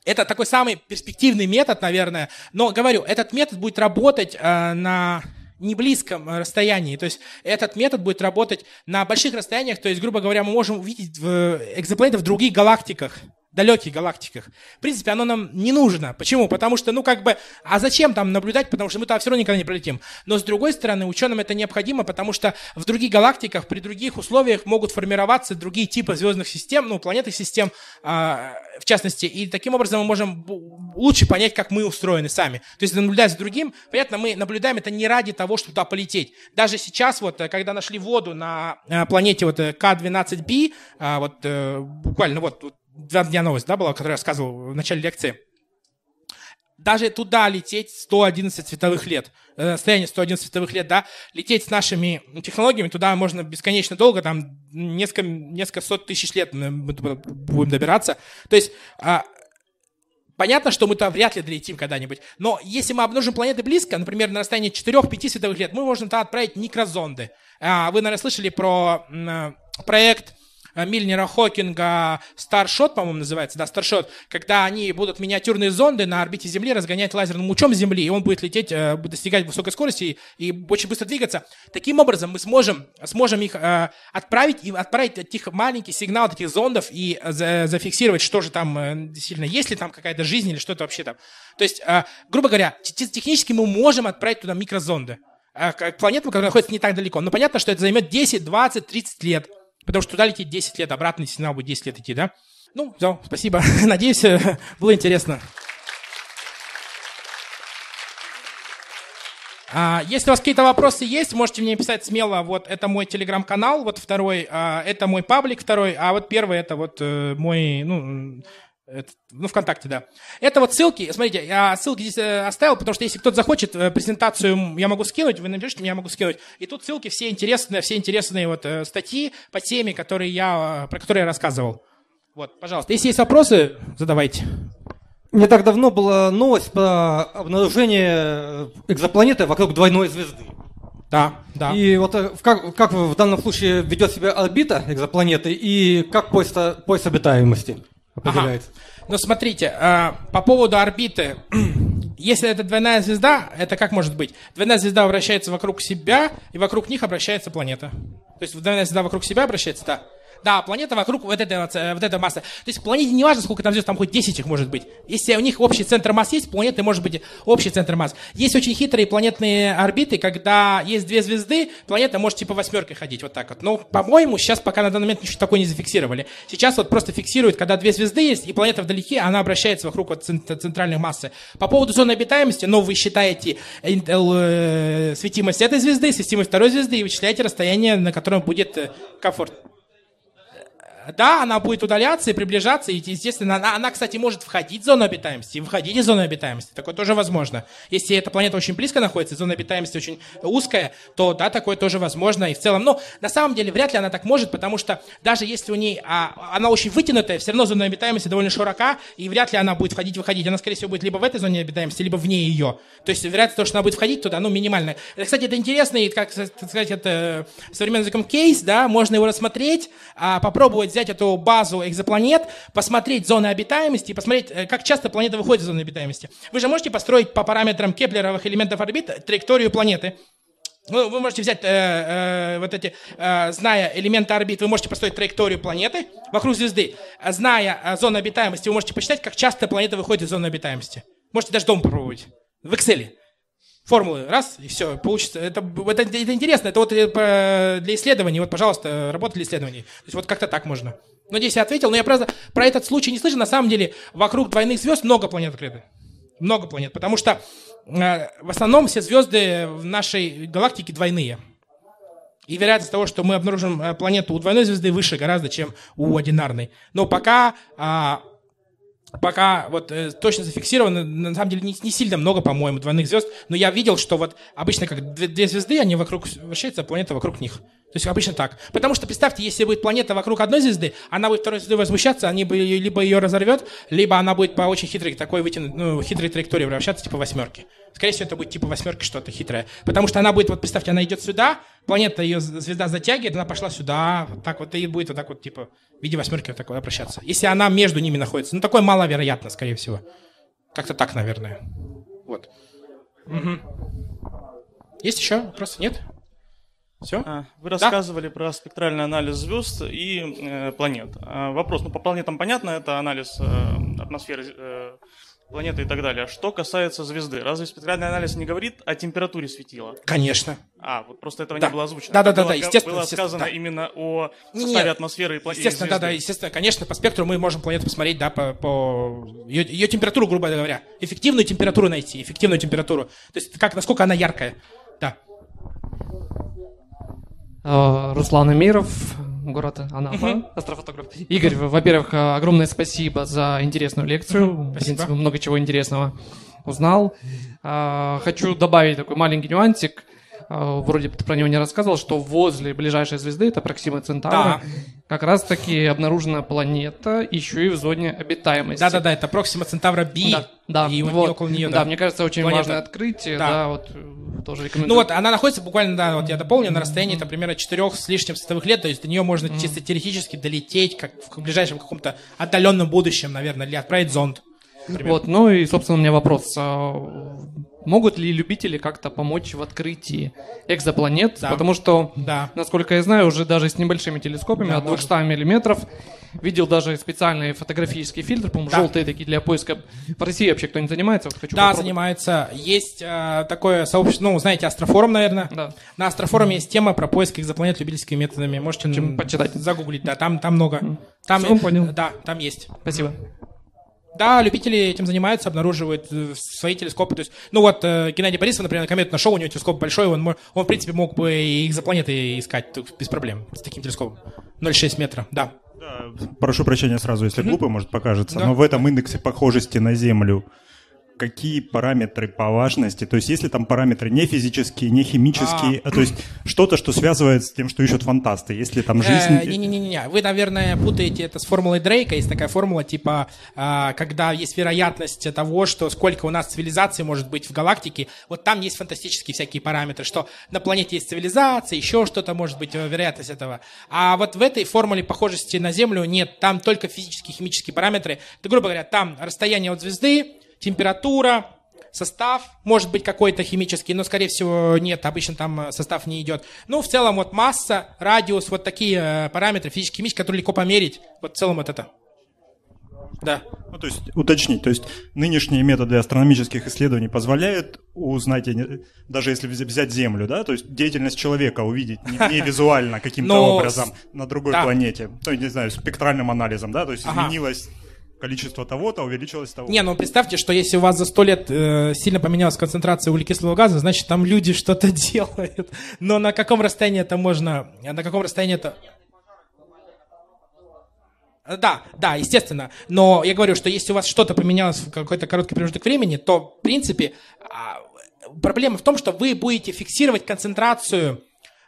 это такой самый перспективный метод, наверное. Но, говорю, этот метод будет работать э, на неблизком расстоянии. То есть этот метод будет работать на больших расстояниях. То есть, грубо говоря, мы можем увидеть экзопланеты в других галактиках далеких галактиках. В принципе, оно нам не нужно. Почему? Потому что, ну, как бы, а зачем там наблюдать, потому что мы туда все равно никогда не пролетим. Но, с другой стороны, ученым это необходимо, потому что в других галактиках, при других условиях могут формироваться другие типы звездных систем, ну, планетных систем, а, в частности, и таким образом мы можем лучше понять, как мы устроены сами. То есть, наблюдать за другим, понятно, мы наблюдаем это не ради того, чтобы туда полететь. Даже сейчас, вот, когда нашли воду на планете вот К-12b, а, вот, э, буквально вот, два дня новость, да, была, которую я рассказывал в начале лекции. Даже туда лететь 111 световых лет, э, расстояние 111 световых лет, да, лететь с нашими технологиями, туда можно бесконечно долго, там несколько, несколько сот тысяч лет мы будем добираться. То есть а, Понятно, что мы туда вряд ли долетим когда-нибудь, но если мы обнаружим планеты близко, например, на расстоянии 4-5 световых лет, мы можем туда отправить микрозонды. А, вы, наверное, слышали про проект Э, Мильнера Хокинга Старшот, по-моему, называется, да, Старшот, когда они будут миниатюрные зонды на орбите Земли разгонять лазерным лучом Земли, и он будет лететь, э, достигать высокой скорости и, очень быстро двигаться. Таким образом, мы сможем, сможем их э, отправить и отправить этих маленький сигнал этих зондов и за, зафиксировать, что же там э, действительно, есть ли там какая-то жизнь или что-то вообще там. То есть, э, грубо говоря, технически мы можем отправить туда микрозонды планету, которая находится не так далеко. Но понятно, что это займет 10, 20, 30 лет. Потому что туда лететь 10 лет, обратный сигнал будет 10 лет идти, да? Ну, все, спасибо. Надеюсь, было интересно. А, если у вас какие-то вопросы есть, можете мне писать смело. Вот это мой телеграм-канал, вот второй, а, это мой паблик второй, а вот первый это вот э, мой, ну, это, ну, ВКонтакте, да. Это вот ссылки, смотрите, я ссылки здесь э, оставил, потому что если кто-то захочет э, презентацию, я могу скинуть, вы напишите, я могу скинуть. И тут ссылки все интересные, все интересные вот э, статьи по теме, которые я, про которые я рассказывал. Вот, пожалуйста, если есть вопросы, задавайте. Не так давно была новость про обнаружение экзопланеты вокруг двойной звезды. Да, да. И вот как, как в данном случае ведет себя орбита экзопланеты и как пояс, пояс обитаемости? Определяется. Ага. Ну, смотрите, э, по поводу орбиты. Если это двойная звезда, это как может быть? Двойная звезда вращается вокруг себя, и вокруг них обращается планета. То есть двойная звезда вокруг себя обращается, да. Да, планета вокруг вот этой, э, вот этой массы. То есть планете не важно, сколько там звезд, там хоть 10 их может быть. Если у них общий центр масс есть, планеты может быть общий центр масс. Есть очень хитрые планетные орбиты, когда есть две звезды, планета может типа восьмеркой ходить вот так вот. Но, по-моему, сейчас пока на данный момент ничего такое не зафиксировали. Сейчас вот просто фиксируют, когда две звезды есть, и планета вдалеке, она обращается вокруг вот центральной массы. По поводу зоны обитаемости, ну, вы считаете э, светимость этой звезды, светимость второй звезды, и вычисляете расстояние, на котором будет э, комфорт да, она будет удаляться и приближаться, и, естественно, она, она, кстати, может входить в зону обитаемости и выходить из зоны обитаемости. Такое тоже возможно. Если эта планета очень близко находится, зона обитаемости очень узкая, то, да, такое тоже возможно. И в целом, ну, на самом деле, вряд ли она так может, потому что даже если у ней, а, она очень вытянутая, все равно зона обитаемости довольно широка, и вряд ли она будет входить-выходить. Она, скорее всего, будет либо в этой зоне обитаемости, либо вне ее. То есть вероятность того, что она будет входить туда, ну, минимальная. Кстати, это интересно, и, как сказать, это современным языком кейс, да, можно его рассмотреть, а, попробовать взять эту базу экзопланет, посмотреть зоны обитаемости посмотреть, э, как часто планета выходит из зоны обитаемости. Вы же можете построить по параметрам кеплеровых элементов орбит траекторию планеты. Вы, вы можете взять, э, э, вот эти, э, зная элементы орбит, вы можете построить траекторию планеты вокруг звезды. Зная э, зону обитаемости, вы можете посчитать, как часто планета выходит из зоны обитаемости. Можете даже дом попробовать. В Excel формулы, раз, и все, получится. Это, это, это интересно, это вот э, для исследований, вот, пожалуйста, работа для исследований. То есть вот как-то так можно. Надеюсь, я ответил, но я просто про этот случай не слышал. На самом деле, вокруг двойных звезд много планет открыты. Много планет, потому что э, в основном все звезды в нашей галактике двойные. И вероятность того, что мы обнаружим э, планету у двойной звезды выше гораздо, чем у одинарной. Но пока а, пока вот э, точно зафиксировано, на самом деле не, не сильно много, по-моему, двойных звезд, но я видел, что вот обычно как две, две звезды, они вокруг вращаются, а планета вокруг них. То есть обычно так. Потому что представьте, если будет планета вокруг одной звезды, она будет второй звезды возмущаться, они бы либо ее разорвет, либо она будет по очень хитрой такой вытянуть, ну, хитрой траектории вращаться, типа восьмерки. Скорее всего, это будет типа восьмерки что-то хитрое. Потому что она будет, вот представьте, она идет сюда, планета, ее звезда затягивает, она пошла сюда, вот так вот, и будет вот так вот, типа, в виде восьмерки вот так вот обращаться. Если она между ними находится. Ну, такое маловероятно, скорее всего. Как-то так, наверное. Вот. Угу. Есть еще вопросы? Нет? Все? А, вы рассказывали да? про спектральный анализ звезд и э, планет. А, вопрос, ну по планетам понятно, это анализ э, атмосферы э, планеты и так далее. Что касается звезды, разве спектральный анализ не говорит о температуре светила? Конечно. А, вот просто этого да. не было озвучено. Да, да, да, да, естественно. Было естественно, сказано да. именно о составе Нет, атмосферы и планеты. Естественно, да, да, естественно. Конечно, по спектру мы можем планету посмотреть, да, по, по ее, ее температуру, грубо говоря. Эффективную температуру найти, эффективную температуру. То есть, как, насколько она яркая. Да. Э, Руслан Эмиров, город Анапа, астрофотограф. Игорь, во-первых, э, огромное спасибо за интересную лекцию. Спасибо. В принципе, много чего интересного узнал. Э, хочу добавить такой маленький нюансик. А, вроде ты про него не рассказывал, что возле ближайшей звезды, это Проксима Центавра, да. как раз-таки обнаружена планета еще и в зоне обитаемости. Да-да-да, это Проксима Центавра B, да, да, и вот, около нее, да. Да, мне кажется, очень планета. важное открытие, да, да вот э, тоже рекомендую. Ну вот, она находится буквально, да, вот я дополню, на расстоянии, там, примерно четырех с лишним световых лет, то есть до нее можно mm. чисто теоретически долететь, как в ближайшем каком-то отдаленном будущем, наверное, или отправить зонд. Например. Вот, ну и, собственно, у меня вопрос. Могут ли любители как-то помочь в открытии экзопланет? Да. Потому что, да. насколько я знаю, уже даже с небольшими телескопами да, от 200 может. миллиметров видел даже специальные фотографические фильтры, по-моему, да. желтые такие для поиска. В России вообще кто-нибудь занимается? Вот хочу да, попробовать. занимается. Есть э, такое сообщество, ну, знаете, Астрофорум, наверное. Да. На Астрофоруме есть тема про поиск экзопланет любительскими методами. Можете Чем почитать. загуглить, да, там, там много. Там, Все, понял. Да, там есть. Спасибо. Да, любители этим занимаются, обнаруживают э, свои телескопы. То есть, ну вот, э, Геннадий Борисов, например, на комету нашел, у него телескоп большой, он, он в принципе, мог бы и экзопланеты искать без проблем с таким телескопом. 0,6 метра, да. Да, прошу прощения сразу, если глупо, может, покажется, да. но в этом индексе похожести на Землю какие параметры по важности, то есть если там параметры не физические, не химические, а, то есть что-то, что связывает с тем, что ищут фантасты, если там жизнь... Э, Не-не-не, вы, наверное, путаете это с формулой Дрейка, есть такая формула, типа, а, когда есть вероятность того, что сколько у нас цивилизаций может быть в галактике, вот там есть фантастические всякие параметры, что на планете есть цивилизация, еще что-то может быть, э, вероятность этого. А вот в этой формуле похожести на Землю нет, там только физические, химические параметры. Это, грубо говоря, там расстояние от звезды, температура, Состав может быть какой-то химический, но, скорее всего, нет, обычно там э, состав не идет. Ну, в целом, вот масса, радиус, вот такие э, параметры физические, которые легко померить. Вот в целом вот это. Да. Ну, то есть, уточнить, то есть нынешние методы астрономических исследований позволяют узнать, даже если взять Землю, да, то есть деятельность человека увидеть не, не визуально каким-то Но... образом на другой планете, ну, не знаю, спектральным анализом, да, то есть ага. Количество того-то увеличилось того. Не, ну представьте, что если у вас за сто лет э, сильно поменялась концентрация углекислого газа, значит там люди что-то делают. Но на каком расстоянии это можно, на каком расстоянии это... Да, да, естественно. Но я говорю, что если у вас что-то поменялось в какой-то короткий промежуток времени, то, в принципе, а, проблема в том, что вы будете фиксировать концентрацию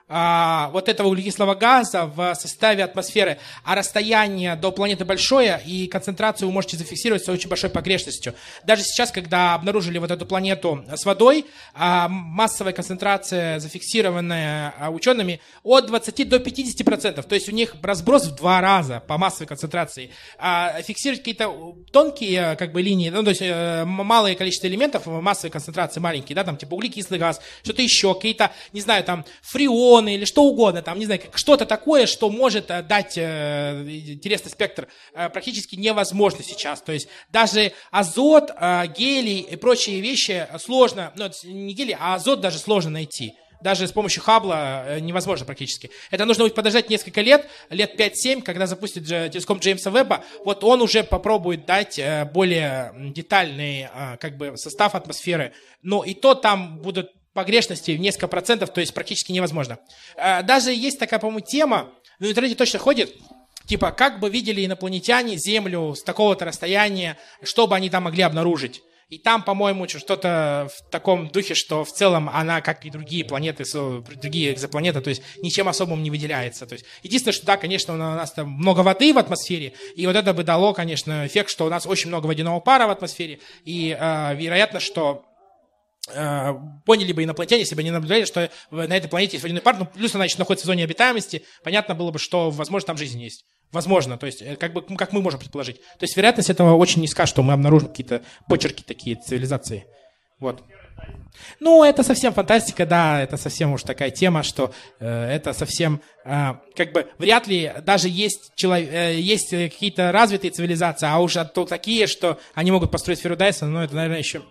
а, вот этого углекислого газа в составе атмосферы, а расстояние до планеты большое, и концентрацию вы можете зафиксировать с очень большой погрешностью. Даже сейчас, когда обнаружили вот эту планету с водой, а, массовая концентрация, зафиксированная а, учеными, от 20 до 50%. То есть у них разброс в два раза по массовой концентрации. А фиксировать какие-то тонкие как бы, линии, ну, то есть э, малое количество элементов массовой концентрации маленькие, да, там типа углекислый газ, что-то еще, какие-то, не знаю, там фреон, фотоны или что угодно, там, не знаю, что-то такое, что может э, дать э, интересный спектр, э, практически невозможно сейчас. То есть даже азот, э, гелий и прочие вещи сложно, ну, не гелий, а азот даже сложно найти. Даже с помощью Хаббла э, невозможно практически. Это нужно будет подождать несколько лет, лет 5-7, когда запустит телескоп Джеймса Веба. Вот он уже попробует дать э, более детальный как бы состав атмосферы. Но и то там будут погрешности в несколько процентов, то есть практически невозможно. А, даже есть такая, по-моему, тема, в интернете точно ходит, типа, как бы видели инопланетяне Землю с такого-то расстояния, что бы они там могли обнаружить. И там, по-моему, что-то в таком духе, что в целом она, как и другие планеты, другие экзопланеты, то есть ничем особым не выделяется. То есть единственное, что да, конечно, у нас там много воды в атмосфере, и вот это бы дало, конечно, эффект, что у нас очень много водяного пара в атмосфере, и э, вероятно, что Э, поняли бы инопланетяне, если бы они наблюдали, что на этой планете есть водяной пар, ну, плюс она еще находится в зоне обитаемости, понятно было бы, что, возможно, там жизнь есть. Возможно, то есть, э, как, бы, как мы можем предположить. То есть, вероятность этого очень низка, что мы обнаружим какие-то почерки такие цивилизации. Вот. Ну, это совсем фантастика, да, это совсем уж такая тема, что э, это совсем, э, как бы, вряд ли даже есть, человек, э, есть какие-то развитые цивилизации, а уже такие, что они могут построить сферу Дайсона, но это, наверное, еще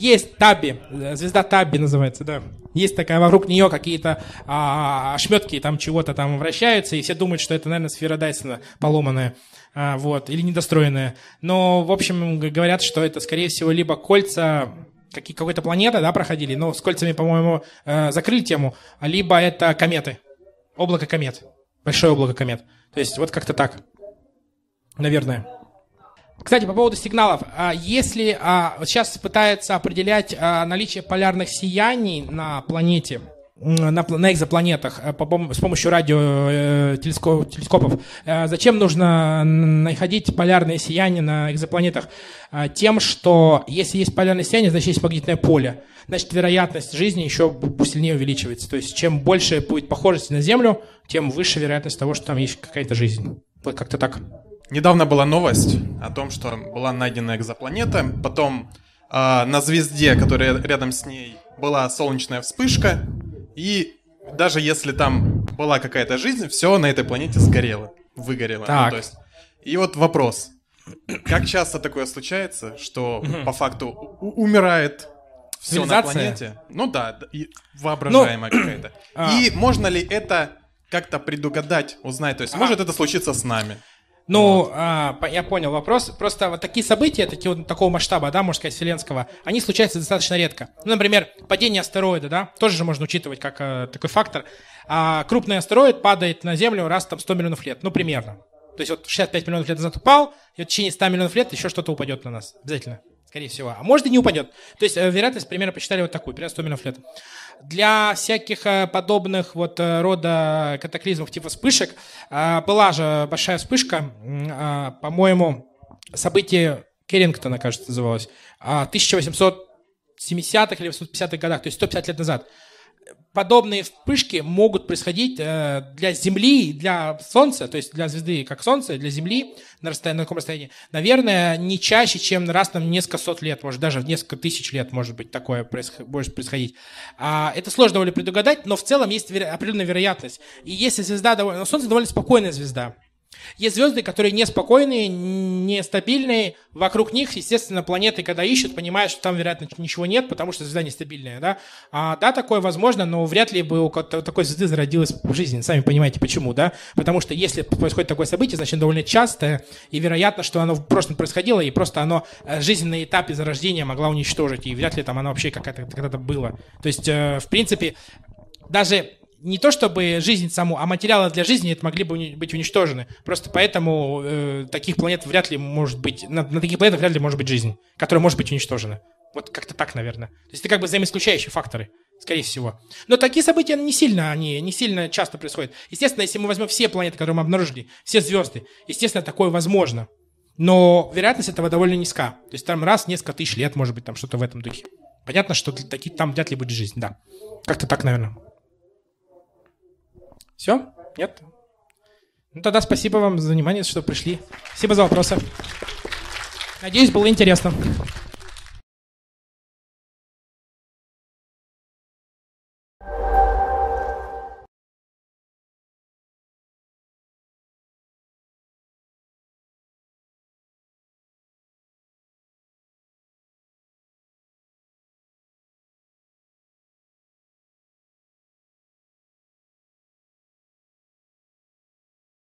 есть Табби, звезда Табби называется, да. Есть такая, вокруг нее какие-то а, ошметки там чего-то там вращаются, и все думают, что это, наверное, сфера Дайсона поломанная, а, вот, или недостроенная. Но, в общем, говорят, что это, скорее всего, либо кольца какие, какой-то планеты, да, проходили, но с кольцами, по-моему, э, закрыли тему, либо это кометы, облако комет, большое облако комет. То есть вот как-то так, наверное. Кстати, по поводу сигналов. А, если а, сейчас пытается определять а, наличие полярных сияний на планете, на, на экзопланетах с помощью радиотелескопов. Э, зачем нужно находить полярные сияния на экзопланетах? Тем, что если есть полярное сияние, значит есть магнитное поле. Значит, вероятность жизни еще сильнее увеличивается. То есть, чем больше будет похожести на Землю, тем выше вероятность того, что там есть какая-то жизнь. Вот как-то так. Недавно была новость о том, что была найдена экзопланета, потом э, на звезде, которая рядом с ней, была солнечная вспышка, и даже если там была какая-то жизнь, все на этой планете сгорело, выгорело. Так. Ну, то есть, и вот вопрос. Как часто такое случается, что по факту умирает все на планете? Ну да, и воображаемая ну, какая-то. А... И можно ли это как-то предугадать, узнать? То есть, а... может это случиться с нами? Ну, вот. а, я понял вопрос. Просто вот такие события, такие вот такого масштаба, да, можно сказать, вселенского, они случаются достаточно редко. Ну, например, падение астероида, да, тоже же можно учитывать как а, такой фактор. А крупный астероид падает на Землю раз там 100 миллионов лет, ну, примерно. То есть вот 65 миллионов лет назад упал, и вот в течение 100 миллионов лет еще что-то упадет на нас, обязательно, скорее всего. А может и не упадет. То есть э, вероятность примерно посчитали вот такую, примерно 100 миллионов лет для всяких э, подобных вот э, рода катаклизмов типа вспышек была же большая вспышка, по-моему, событие Керрингтона, кажется, называлось, в 1870-х или 850-х годах, то есть 150 лет назад. Подобные вспышки могут происходить э, для Земли, для Солнца, то есть для звезды как Солнце, для Земли на, расстоянии, на таком расстоянии, наверное, не чаще, чем раз там несколько сот лет, может, даже несколько тысяч лет может быть такое может происходить. А, это сложно довольно предугадать, но в целом есть определенная вероятность. И если звезда довольно... Солнце довольно спокойная звезда. Есть звезды, которые неспокойные, нестабильные. Вокруг них, естественно, планеты, когда ищут, понимают, что там, вероятно, ничего нет, потому что звезда нестабильная. Да, а, да такое возможно, но вряд ли бы у такой звезды зародилась в жизни. Сами понимаете, почему, да? Потому что если происходит такое событие, значит, довольно частое, и вероятно, что оно в прошлом происходило, и просто оно э, жизненный этапе зарождения могла уничтожить, и вряд ли там оно вообще какая-то когда-то было. То есть, э, в принципе, даже не то чтобы жизнь саму, а материалы для жизни это могли бы быть уничтожены. Просто поэтому э, таких планет вряд ли может быть, на, на таких планетах вряд ли может быть жизнь, которая может быть уничтожена. Вот как-то так, наверное. То есть это как бы взаимоисключающие факторы, скорее всего. Но такие события не сильно, они не сильно часто происходят. Естественно, если мы возьмем все планеты, которые мы обнаружили, все звезды, естественно, такое возможно. Но вероятность этого довольно низка. То есть там раз несколько тысяч лет, может быть, там что-то в этом духе. Понятно, что такие, там вряд ли будет жизнь, да. Как-то так, наверное. Все? Нет? Ну тогда спасибо вам за внимание, что пришли. Спасибо за вопросы. Надеюсь, было интересно.